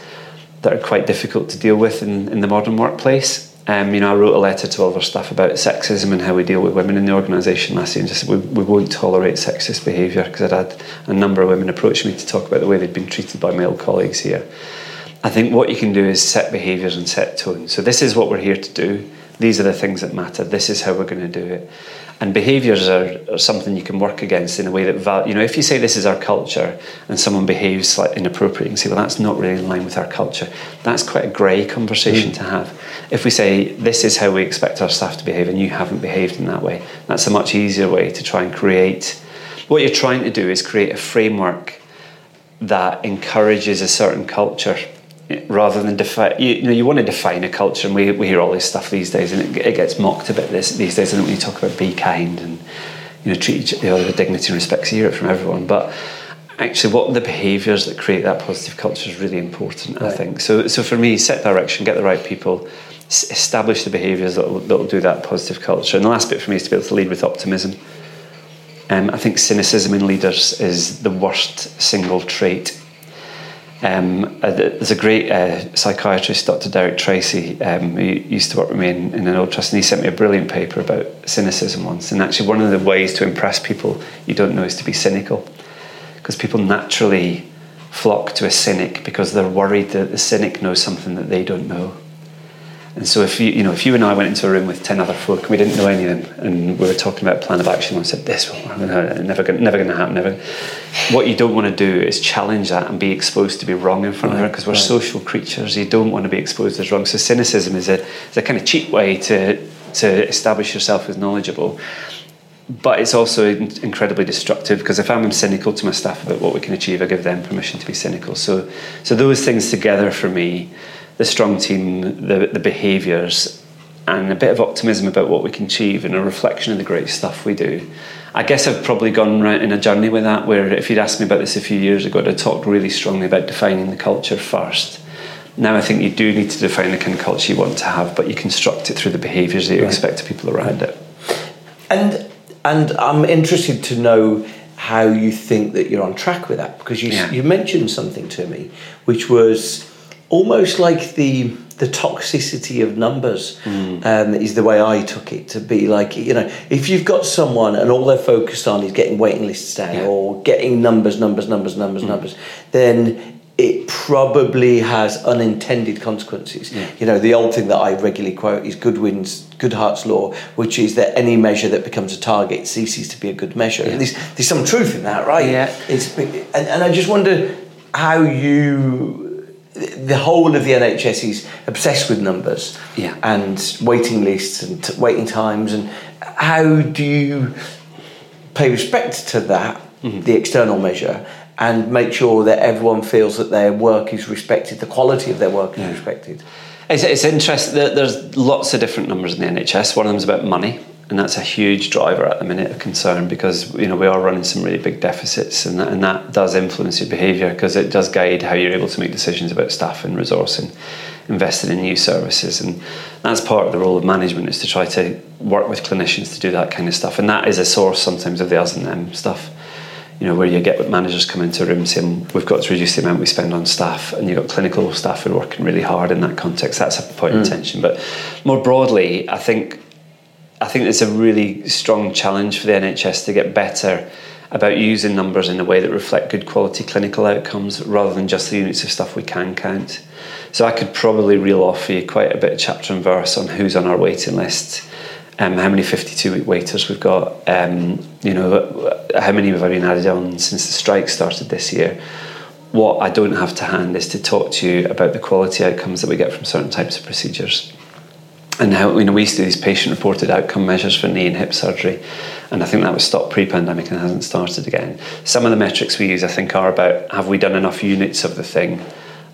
that are quite difficult to deal with in, in the modern workplace. Um, you know, I wrote a letter to all of our staff about sexism and how we deal with women in the organisation last year and just said we, we won't tolerate sexist behaviour because I'd had a number of women approach me to talk about the way they'd been treated by male colleagues here. I think what you can do is set behaviours and set tone. So this is what we're here to do. These are the things that matter. This is how we're going to do it. And behaviours are, are, something you can work against in a way that, you know, if you say this is our culture and someone behaves like inappropriate, you can say, well, that's not really in line with our culture. That's quite a grey conversation mm. to have. If we say this is how we expect our staff to behave and you haven't behaved in that way, that's a much easier way to try and create what you're trying to do is create a framework that encourages a certain culture rather than define you, you, know you want to define a culture and we, we hear all this stuff these days and it, it gets mocked a bit this, these days and when you talk about be kind and you know treat each other with dignity and respect so you hear it from everyone. But actually what the behaviours that create that positive culture is really important right. I think. So so for me set direction get the right people establish the behaviours that will do that positive culture. And the last bit for me is to be able to lead with optimism. Um, I think cynicism in leaders is the worst single trait um, uh, there's a great uh, psychiatrist, Dr. Derek Tracy, um, who used to work with me in, in, an old trust, and he sent me a brilliant paper about cynicism once. And actually, one of the ways to impress people you don't know is to be cynical, because people naturally flock to a cynic because they're worried that the cynic knows something that they don't know. And so if you, you know, if you and I went into a room with 10 other folk and we didn't know any of them and we were talking about plan of action and I said, this, will never, gonna, never going to happen, never. What you don't want to do is challenge that and be exposed to be wrong in front right, of her because we're right. social creatures. You don't want to be exposed as wrong. So cynicism is a, is a kind of cheap way to, to establish yourself as knowledgeable. But it's also incredibly destructive because if I'm cynical to my staff about what we can achieve, I give them permission to be cynical. So, so those things together for me the strong team, the, the behaviours, and a bit of optimism about what we can achieve and a reflection of the great stuff we do. I guess I've probably gone right in a journey with that where if you'd asked me about this a few years ago, I'd have talked really strongly about defining the culture first. Now I think you do need to define the kind of culture you want to have, but you construct it through the behaviours that you right. expect of people around it. And and I'm interested to know how you think that you're on track with that because you yeah. you mentioned something to me, which was almost like the the toxicity of numbers mm. um, is the way I took it to be like you know if you've got someone and all they're focused on is getting waiting lists down yeah. or getting numbers numbers numbers numbers mm. numbers then it probably has unintended consequences. Yeah. You know, the old thing that I regularly quote is Goodwin's Goodhart's law, which is that any measure that becomes a target ceases to be a good measure. Yeah. There's, there's some truth in that, right? Yeah. It's, and, and I just wonder how you the whole of the NHS is obsessed with numbers yeah. and waiting lists and t- waiting times. And how do you pay respect to that, mm-hmm. the external measure, and make sure that everyone feels that their work is respected, the quality of their work yeah. is respected? It's, it's interesting. There's lots of different numbers in the NHS. One of them is about money and that's a huge driver at the minute of concern because you know we are running some really big deficits and that, and that does influence your behaviour because it does guide how you're able to make decisions about staff and resource and investing in new services. And that's part of the role of management is to try to work with clinicians to do that kind of stuff. And that is a source sometimes of the us and them stuff you know where you get managers come into a room saying we've got to reduce the amount we spend on staff and you've got clinical staff who are working really hard in that context. That's a point mm. of tension but more broadly I think I think it's a really strong challenge for the NHS to get better about using numbers in a way that reflect good quality clinical outcomes rather than just the units of stuff we can count. So I could probably reel off for you quite a bit of chapter and verse on who's on our waiting list, um, how many 52 week waiters we've got, um, you know, how many have been added on since the strike started this year. What I don't have to hand is to talk to you about the quality outcomes that we get from certain types of procedures and how you know we used to do these patient reported outcome measures for knee and hip surgery and I think that was stopped pre-pandemic and hasn't started again. Some of the metrics we use I think are about have we done enough units of the thing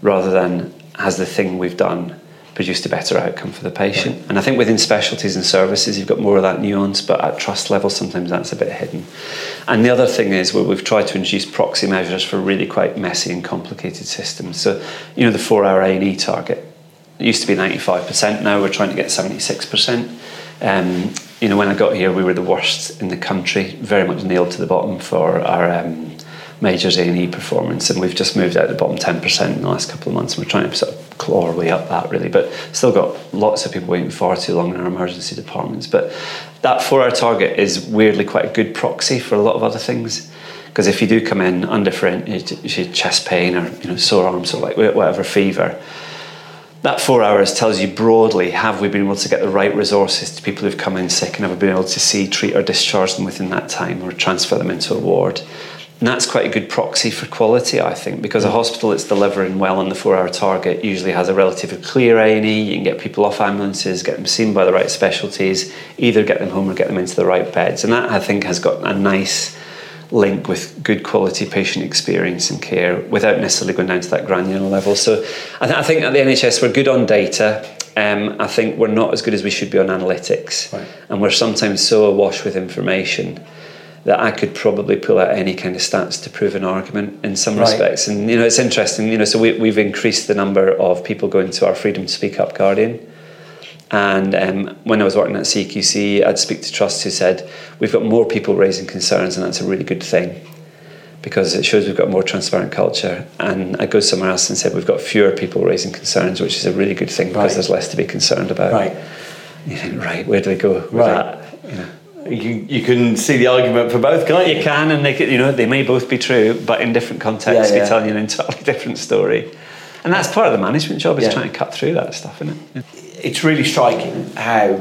rather than has the thing we've done produced a better outcome for the patient. Right. And I think within specialties and services you've got more of that nuance but at trust level sometimes that's a bit hidden. And the other thing is where we've tried to introduce proxy measures for really quite messy and complicated systems. So you know the 4 hour A&E target it used to be 95%, now we're trying to get 76%. Um, you know, when I got here, we were the worst in the country, very much nailed to the bottom for our um, majors A&E performance, and we've just moved out the bottom 10% in the last couple of months, and we're trying to sort of claw our way up that, really, but still got lots of people waiting far too long in our emergency departments. But that four-hour target is weirdly quite a good proxy for a lot of other things, because if you do come in undifferentiated chest pain or you know sore arms or like whatever fever, that four hours tells you broadly have we been able to get the right resources to people who've come in sick and have we been able to see, treat, or discharge them within that time or transfer them into a ward. And that's quite a good proxy for quality, I think, because a hospital that's delivering well on the four-hour target usually has a relatively clear A&E. You can get people off ambulances, get them seen by the right specialties, either get them home or get them into the right beds. And that, I think, has got a nice link with good quality patient experience and care without necessarily going down to that granular level. So I, th- I think at the NHS we're good on data. Um, I think we're not as good as we should be on analytics, Right. and we're sometimes so awash with information that I could probably pull out any kind of stats to prove an argument in some Right. respects. And you know, it's interesting. You know, so we, we've increased the number of people going to our Freedom to Speak Up Guardian. And um, when I was working at CQC, I'd speak to trusts who said we've got more people raising concerns, and that's a really good thing because it shows we've got a more transparent culture. And I go somewhere else and said we've got fewer people raising concerns, which is a really good thing because Right. there's less to be concerned about. Right. You think, right, where do we go with Right. that? You know. You, you can see the argument for both, can't you? You can, and they could, you know they may both be true, but in different contexts, Yeah, yeah. telling you an entirely different story. And that's part of the management job is Yeah. trying to cut through that stuff, isn't it? It's really striking how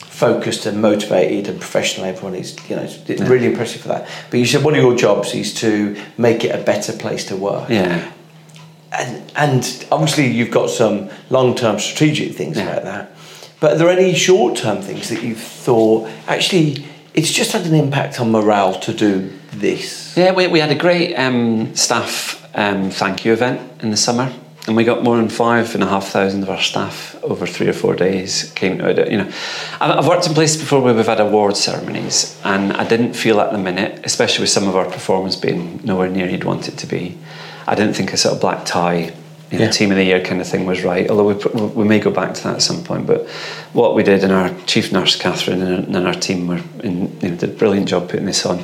focused and motivated and professional everyone is. You know, it's it's really impressive for that. But you said one of your jobs is to make it a better place to work. Yeah. And, and obviously you've got some long-term strategic things Yeah. about that. But are there any short-term things that you've thought actually it's just had an impact on morale to do this? Yeah, we, we had a great um, staff um, thank you event in the summer, and we got more than five and a half thousand of our staff over three or four days came to it. You know, I've worked in places before where we've had award ceremonies, and I didn't feel at the minute, especially with some of our performance being nowhere near you'd want it to be. I didn't think a sort of black tie. You know, Yeah. team of the year kind of thing was right. Although we, we may go back to that at some point. But what we did, and our chief nurse Catherine and, and our team were in, you know, did a brilliant job putting this on.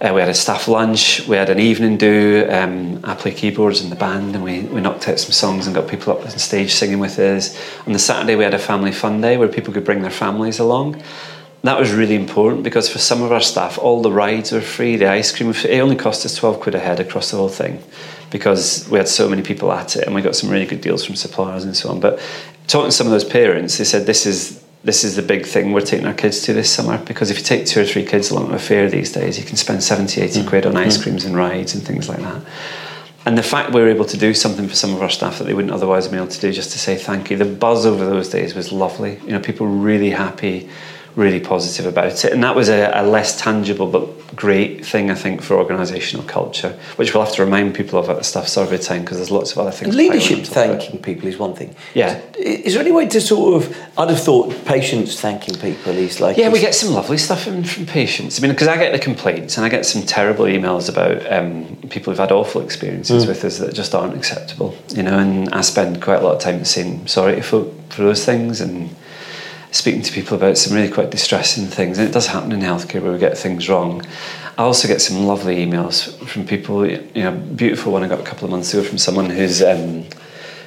Uh, we had a staff lunch, we had an evening do. Um, I play keyboards in the band, and we, we knocked out some songs and got people up on stage singing with us. On the Saturday, we had a family fun day where people could bring their families along. That was really important because for some of our staff, all the rides were free, the ice cream. It only cost us 12 quid a head across the whole thing because we had so many people at it and we got some really good deals from suppliers and so on. But talking to some of those parents, they said this is this is the big thing we're taking our kids to this summer because if you take two or three kids along to a fair these days, you can spend 70, 80 mm. quid on ice mm. creams and rides and things like that. And the fact we were able to do something for some of our staff that they wouldn't otherwise be able to do just to say thank you, the buzz over those days was lovely. You know, people were really happy, really positive about it. And that was a, a less tangible but great thing, I think, for organisational culture, which we'll have to remind people of at the staff survey time because there's lots of other things. Leadership piling on top of it. thanking people is one thing. Yeah. Is there any way to sort of? I'd have thought patients thanking people is like. Yeah, we get some lovely stuff in, from patients. I mean, because I get the complaints and I get some terrible emails about um, people who've had awful experiences with us that just aren't acceptable, you know, and I spend quite a lot of time saying sorry to folk for those things and speaking to people about some really quite distressing things. And it does happen in healthcare where we get things wrong. I also get some lovely emails from people, you know, beautiful one I got a couple of months ago from someone who's um,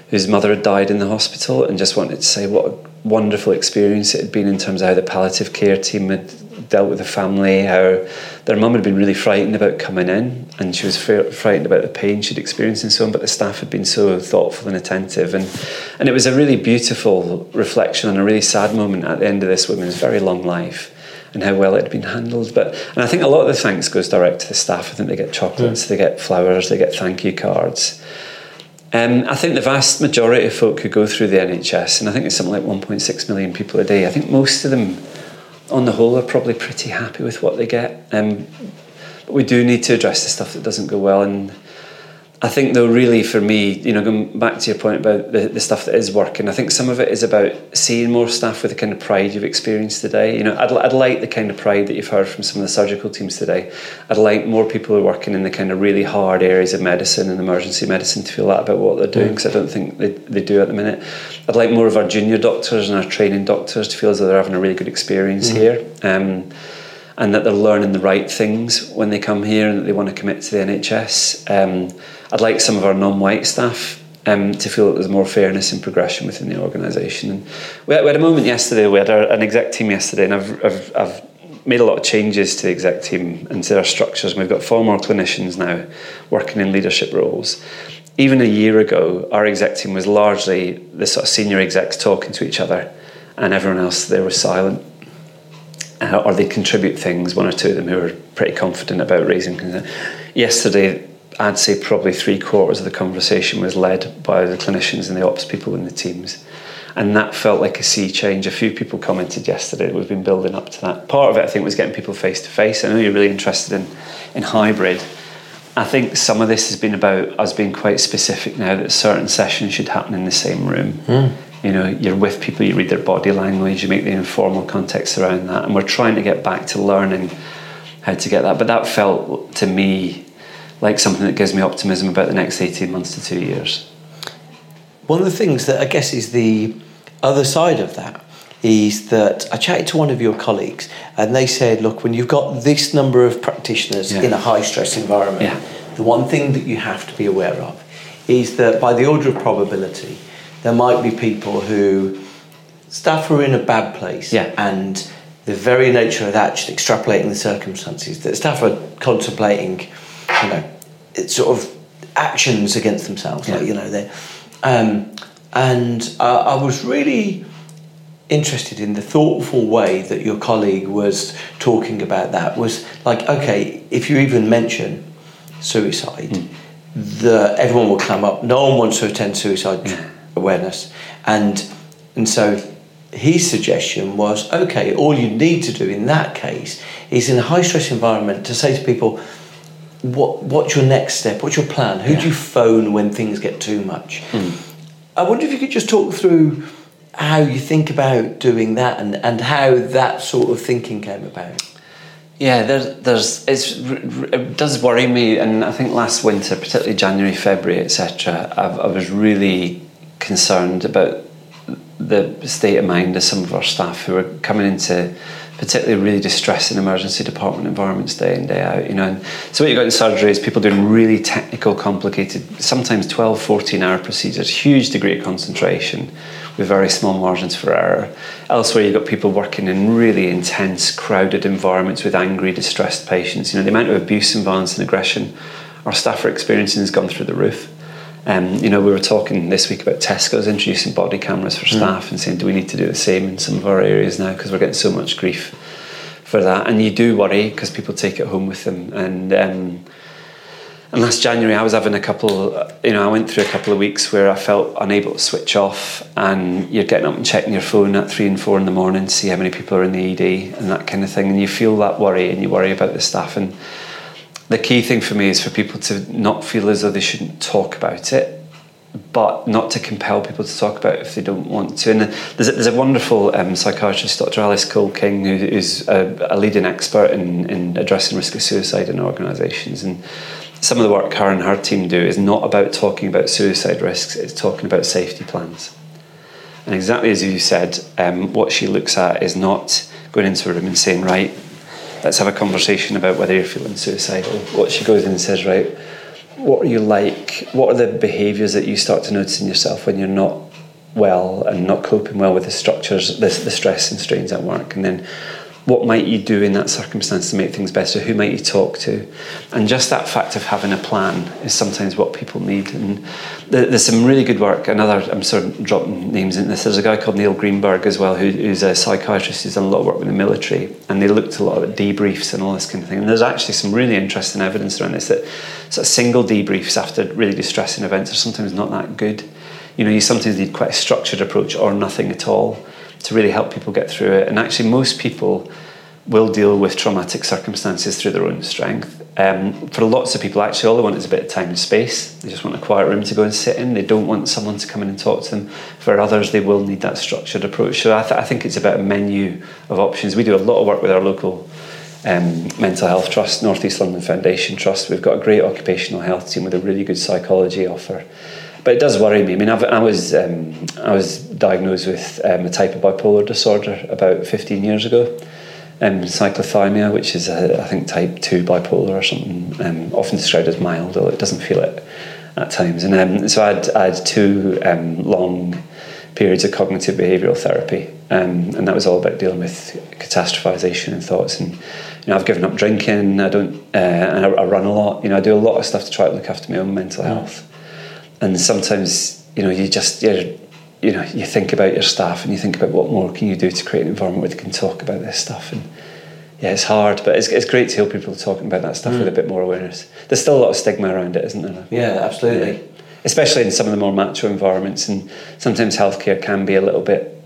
whose mother had died in the hospital and just wanted to say what a wonderful experience it had been in terms of how the palliative care team had dealt with the family, how their mum had been really frightened about coming in and she was fr- frightened about the pain she'd experienced and so on, but the staff had been so thoughtful and attentive. And, and it was a really beautiful reflection on a really sad moment at the end of this woman's very long life and how well it had been handled. But and I think a lot of the thanks goes direct to the staff. I think they get chocolates, they get flowers, they get thank you cards. Um, I think the vast majority of folk who go through the NHS, and I think it's something like 1.6 million people a day, I think most of them, on the whole, are probably pretty happy with what they get. Um, but we do need to address the stuff that doesn't go well. And I think, though, really for me, you know, going back to your point about the, the stuff that is working, I think some of it is about seeing more staff with the kind of pride you've experienced today. You know, I'd, I'd like the kind of pride that you've heard from some of the surgical teams today. I'd like more people who are working in the kind of really hard areas of medicine and emergency medicine to feel that about what they're doing, because I don't think they, they do at the minute. I'd like more of our junior doctors and our training doctors to feel as though they're having a really good experience here. Um, and that they're learning the right things when they come here and that they want to commit to the NHS. Um, I'd like some of our non-white staff um, to feel that there's more fairness and progression within the organisation. And we had, we had a moment yesterday. We had our, an exec team yesterday, and I've, I've, I've made a lot of changes to the exec team and to our structures. And we've got far more clinicians now working in leadership roles. Even a year ago, our exec team was largely the sort of senior execs talking to each other, and everyone else there was silent uh, or they contribute things, one or two of them who are pretty confident about raising concern. Yesterday, I'd say probably three quarters of the conversation was led by the clinicians and the ops people in the teams. And that felt like a sea change. A few people commented yesterday that we've been building up to that. Part of it, I think, was getting people face to face. I know you're really interested in, in hybrid. I think some of this has been about us being quite specific now that certain sessions should happen in the same room. Mm. You know, you're with people, you read their body language, you make the informal context around that. And we're trying to get back to learning how to get that. But that felt to me like something that gives me optimism about the next 18 months to two years. One of the things that I guess is the other side of that is that I chatted to one of your colleagues and they said, look, when you've got this number of practitioners Yeah. in a high stress environment, Yeah. the one thing that you have to be aware of is that by the order of probability, there might be people who staff are in a bad place Yeah. and the very nature of that, just extrapolating the circumstances, that staff are contemplating, you know, sort of actions against themselves, like, you know, they um, and uh, I was really interested in the thoughtful way that your colleague was talking about that was like okay if you even mention suicide the everyone will clam up. No one wants to attend suicide awareness. And and so his suggestion was okay all you need to do in that case is in a high stress environment to say to people what what's your next step what's your plan who do you phone when things get too much hmm. I wonder if you could just talk through how you think about doing that and, and how that sort of thinking came about. Yeah, there's, there's, it's, it does worry me, and I think last winter, particularly January, February, etc., I, I was really concerned about the state of mind of some of our staff who were coming into particularly really distressing emergency department environments day in day out you know and so what you've got in surgery is people doing really technical complicated sometimes 12 14 hour procedures huge degree of concentration with very small margins for error. Elsewhere you've got people working in really intense crowded environments with angry distressed patients. You know the amount of abuse and violence and aggression our staff are experiencing has gone through the roof um, you know, we were talking this week about Tesco's introducing body cameras for staff and saying, do we need to do the same in some of our areas now because we're getting so much grief for that. And you do worry because people take it home with them. And um, and last January, I was having a couple. You know, I went through a couple of weeks where I felt unable to switch off, and you're getting up and checking your phone at three and four in the morning to see how many people are in the ED and that kind of thing. And you feel that worry, and you worry about the staff and the key thing for me is for people to not feel as though they shouldn't talk about it, but not to compel people to talk about it if they don't want to. And there's a, there's a wonderful um, psychiatrist, Dr. Alys Cole King, who is a, a leading expert in, in addressing risk of suicide in organisations. And some of the work her and her team do is not about talking about suicide risks, it's talking about safety plans. And exactly as you said, um, what she looks at is not going into a room and saying, right, let's have a conversation about whether you're feeling suicidal. What she goes in and says, right, what are you like? What are the behaviours that you start to notice in yourself when you're not well and not coping well with the structures, the, the stress and strains at work? And then what might you do in that circumstance to make things better? Who might you talk to? And just that fact of having a plan is sometimes what people need. And there's some really good work. Another, I'm sort of dropping names in this. There's a guy called Neil Greenberg as well, who, who's a psychiatrist who's done a lot of work with the military. And they looked a lot at debriefs and all this kind of thing. And there's actually some really interesting evidence around this that sort of single debriefs after really distressing events are sometimes not that good. You know, you sometimes need quite a structured approach or nothing at all to really help people get through it. And actually, most people will deal with traumatic circumstances through their own strength. Um, for lots of people, actually, all they want is a bit of time and space. They just want a quiet room to go and sit in. They don't want someone to come in and talk to them. For others, they will need that structured approach. So I, th- I think it's about a menu of options. We do a lot of work with our local um, mental health trust, North East London Foundation Trust. We've got a great occupational health team with a really good psychology offer. But it does worry me. I mean, I've, I was um, I was diagnosed with um, a type of bipolar disorder about 15 years ago, um, cyclothymia, which is a, I think type two bipolar or something, um, often described as mild, although it doesn't feel it at times. And um, so I had, I had two um, long periods of cognitive behavioural therapy, um, and that was all about dealing with catastrophization and thoughts. And you know, I've given up drinking. I don't, uh, and I, I run a lot. You know, I do a lot of stuff to try to look after my own mental health. And sometimes, you know, you just you're, you know, you think about your staff and you think about what more can you do to create an environment where they can talk about this stuff. And yeah, it's hard, but it's, it's great to hear people talking about that stuff with a bit more awareness. There's still a lot of stigma around it, isn't there? Yeah, absolutely. especially in some of the more macho environments. And sometimes healthcare can be a little bit,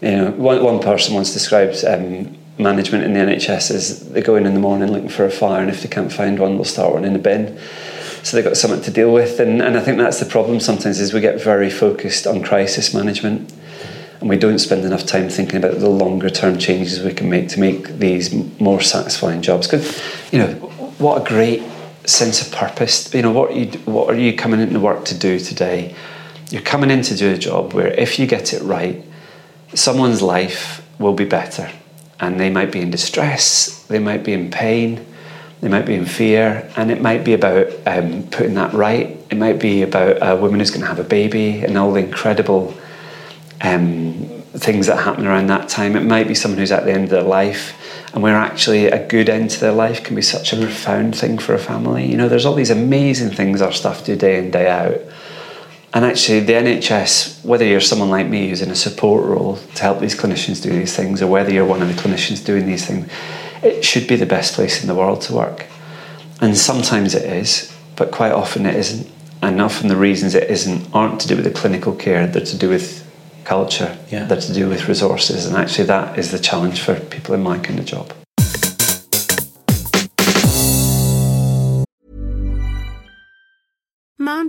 you know, one, one person once described um, management in the NHS as they go in in the morning looking for a fire, and if they can't find one, they'll start one in a bin. So they've got something to deal with, and, and I think that's the problem sometimes is we get very focused on crisis management, and we don't spend enough time thinking about the longer term changes we can make to make these more satisfying jobs. Because you know what a great sense of purpose. You know what you what are you coming into work to do today? You're coming in to do a job where if you get it right, someone's life will be better and they might be in distress, they might be in pain, they might be in fear, and it might be about um, putting that right. It might be about a woman who's going to have a baby and all the incredible um, things that happen around that time. It might be someone who's at the end of their life, and where actually a good end to their life can be such a profound thing for a family. You know, there's all these amazing things our staff do day in, day out and actually, the NHS, whether you're someone like me who's in a support role to help these clinicians do these things, or whether you're one of the clinicians doing these things, it should be the best place in the world to work. And sometimes it is, but quite often it isn't. And often the reasons it isn't aren't to do with the clinical care, they're to do with culture, yeah. they're to do with resources. And actually, that is the challenge for people in my kind of job.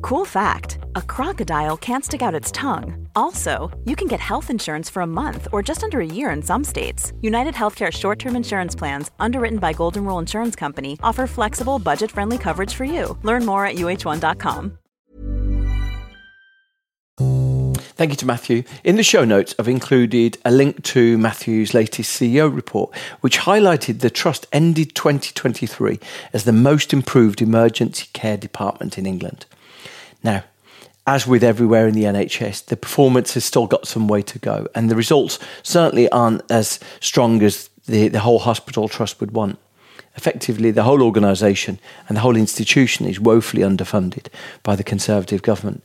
Cool fact a crocodile can't stick out its tongue. Also, you can get health insurance for a month or just under a year in some states. United Healthcare short term insurance plans, underwritten by Golden Rule Insurance Company, offer flexible, budget friendly coverage for you. Learn more at uh1.com. Thank you to Matthew. In the show notes, I've included a link to Matthew's latest CEO report, which highlighted the Trust ended 2023 as the most improved emergency care department in England. Now, as with everywhere in the NHS, the performance has still got some way to go, and the results certainly aren't as strong as the, the whole hospital trust would want. Effectively, the whole organisation and the whole institution is woefully underfunded by the Conservative government.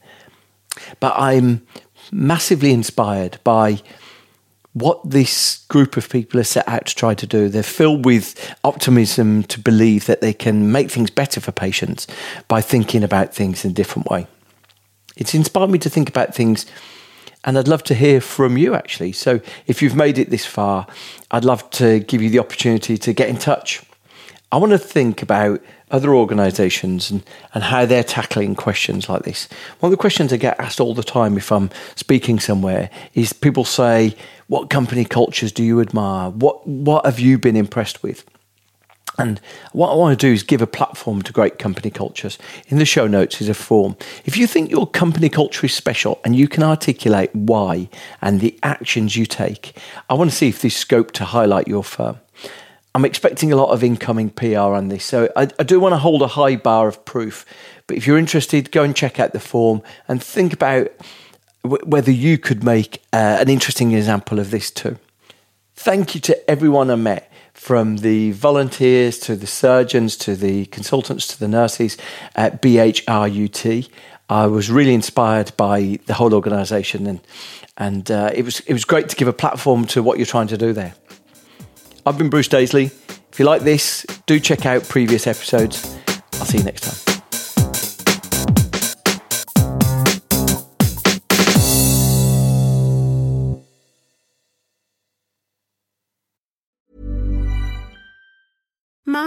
But I'm massively inspired by what this group of people are set out to try to do. They're filled with optimism to believe that they can make things better for patients by thinking about things in a different way. It's inspired me to think about things, and I'd love to hear from you actually. So if you've made it this far, I'd love to give you the opportunity to get in touch. I want to think about other organisations and, and how they're tackling questions like this. One of the questions I get asked all the time if I'm speaking somewhere is people say, What company cultures do you admire? What, what have you been impressed with? And what I want to do is give a platform to great company cultures. In the show notes is a form. If you think your company culture is special and you can articulate why and the actions you take, I want to see if there's scope to highlight your firm. I'm expecting a lot of incoming PR on this, so I, I do want to hold a high bar of proof. But if you're interested, go and check out the form and think about whether you could make uh, an interesting example of this too. Thank you to everyone I met, from the volunteers to the surgeons to the consultants to the nurses at BHRUT. I was really inspired by the whole organisation, and and uh, it was it was great to give a platform to what you're trying to do there. I've been Bruce Daisley. If you like this, do check out previous episodes. I'll see you next time.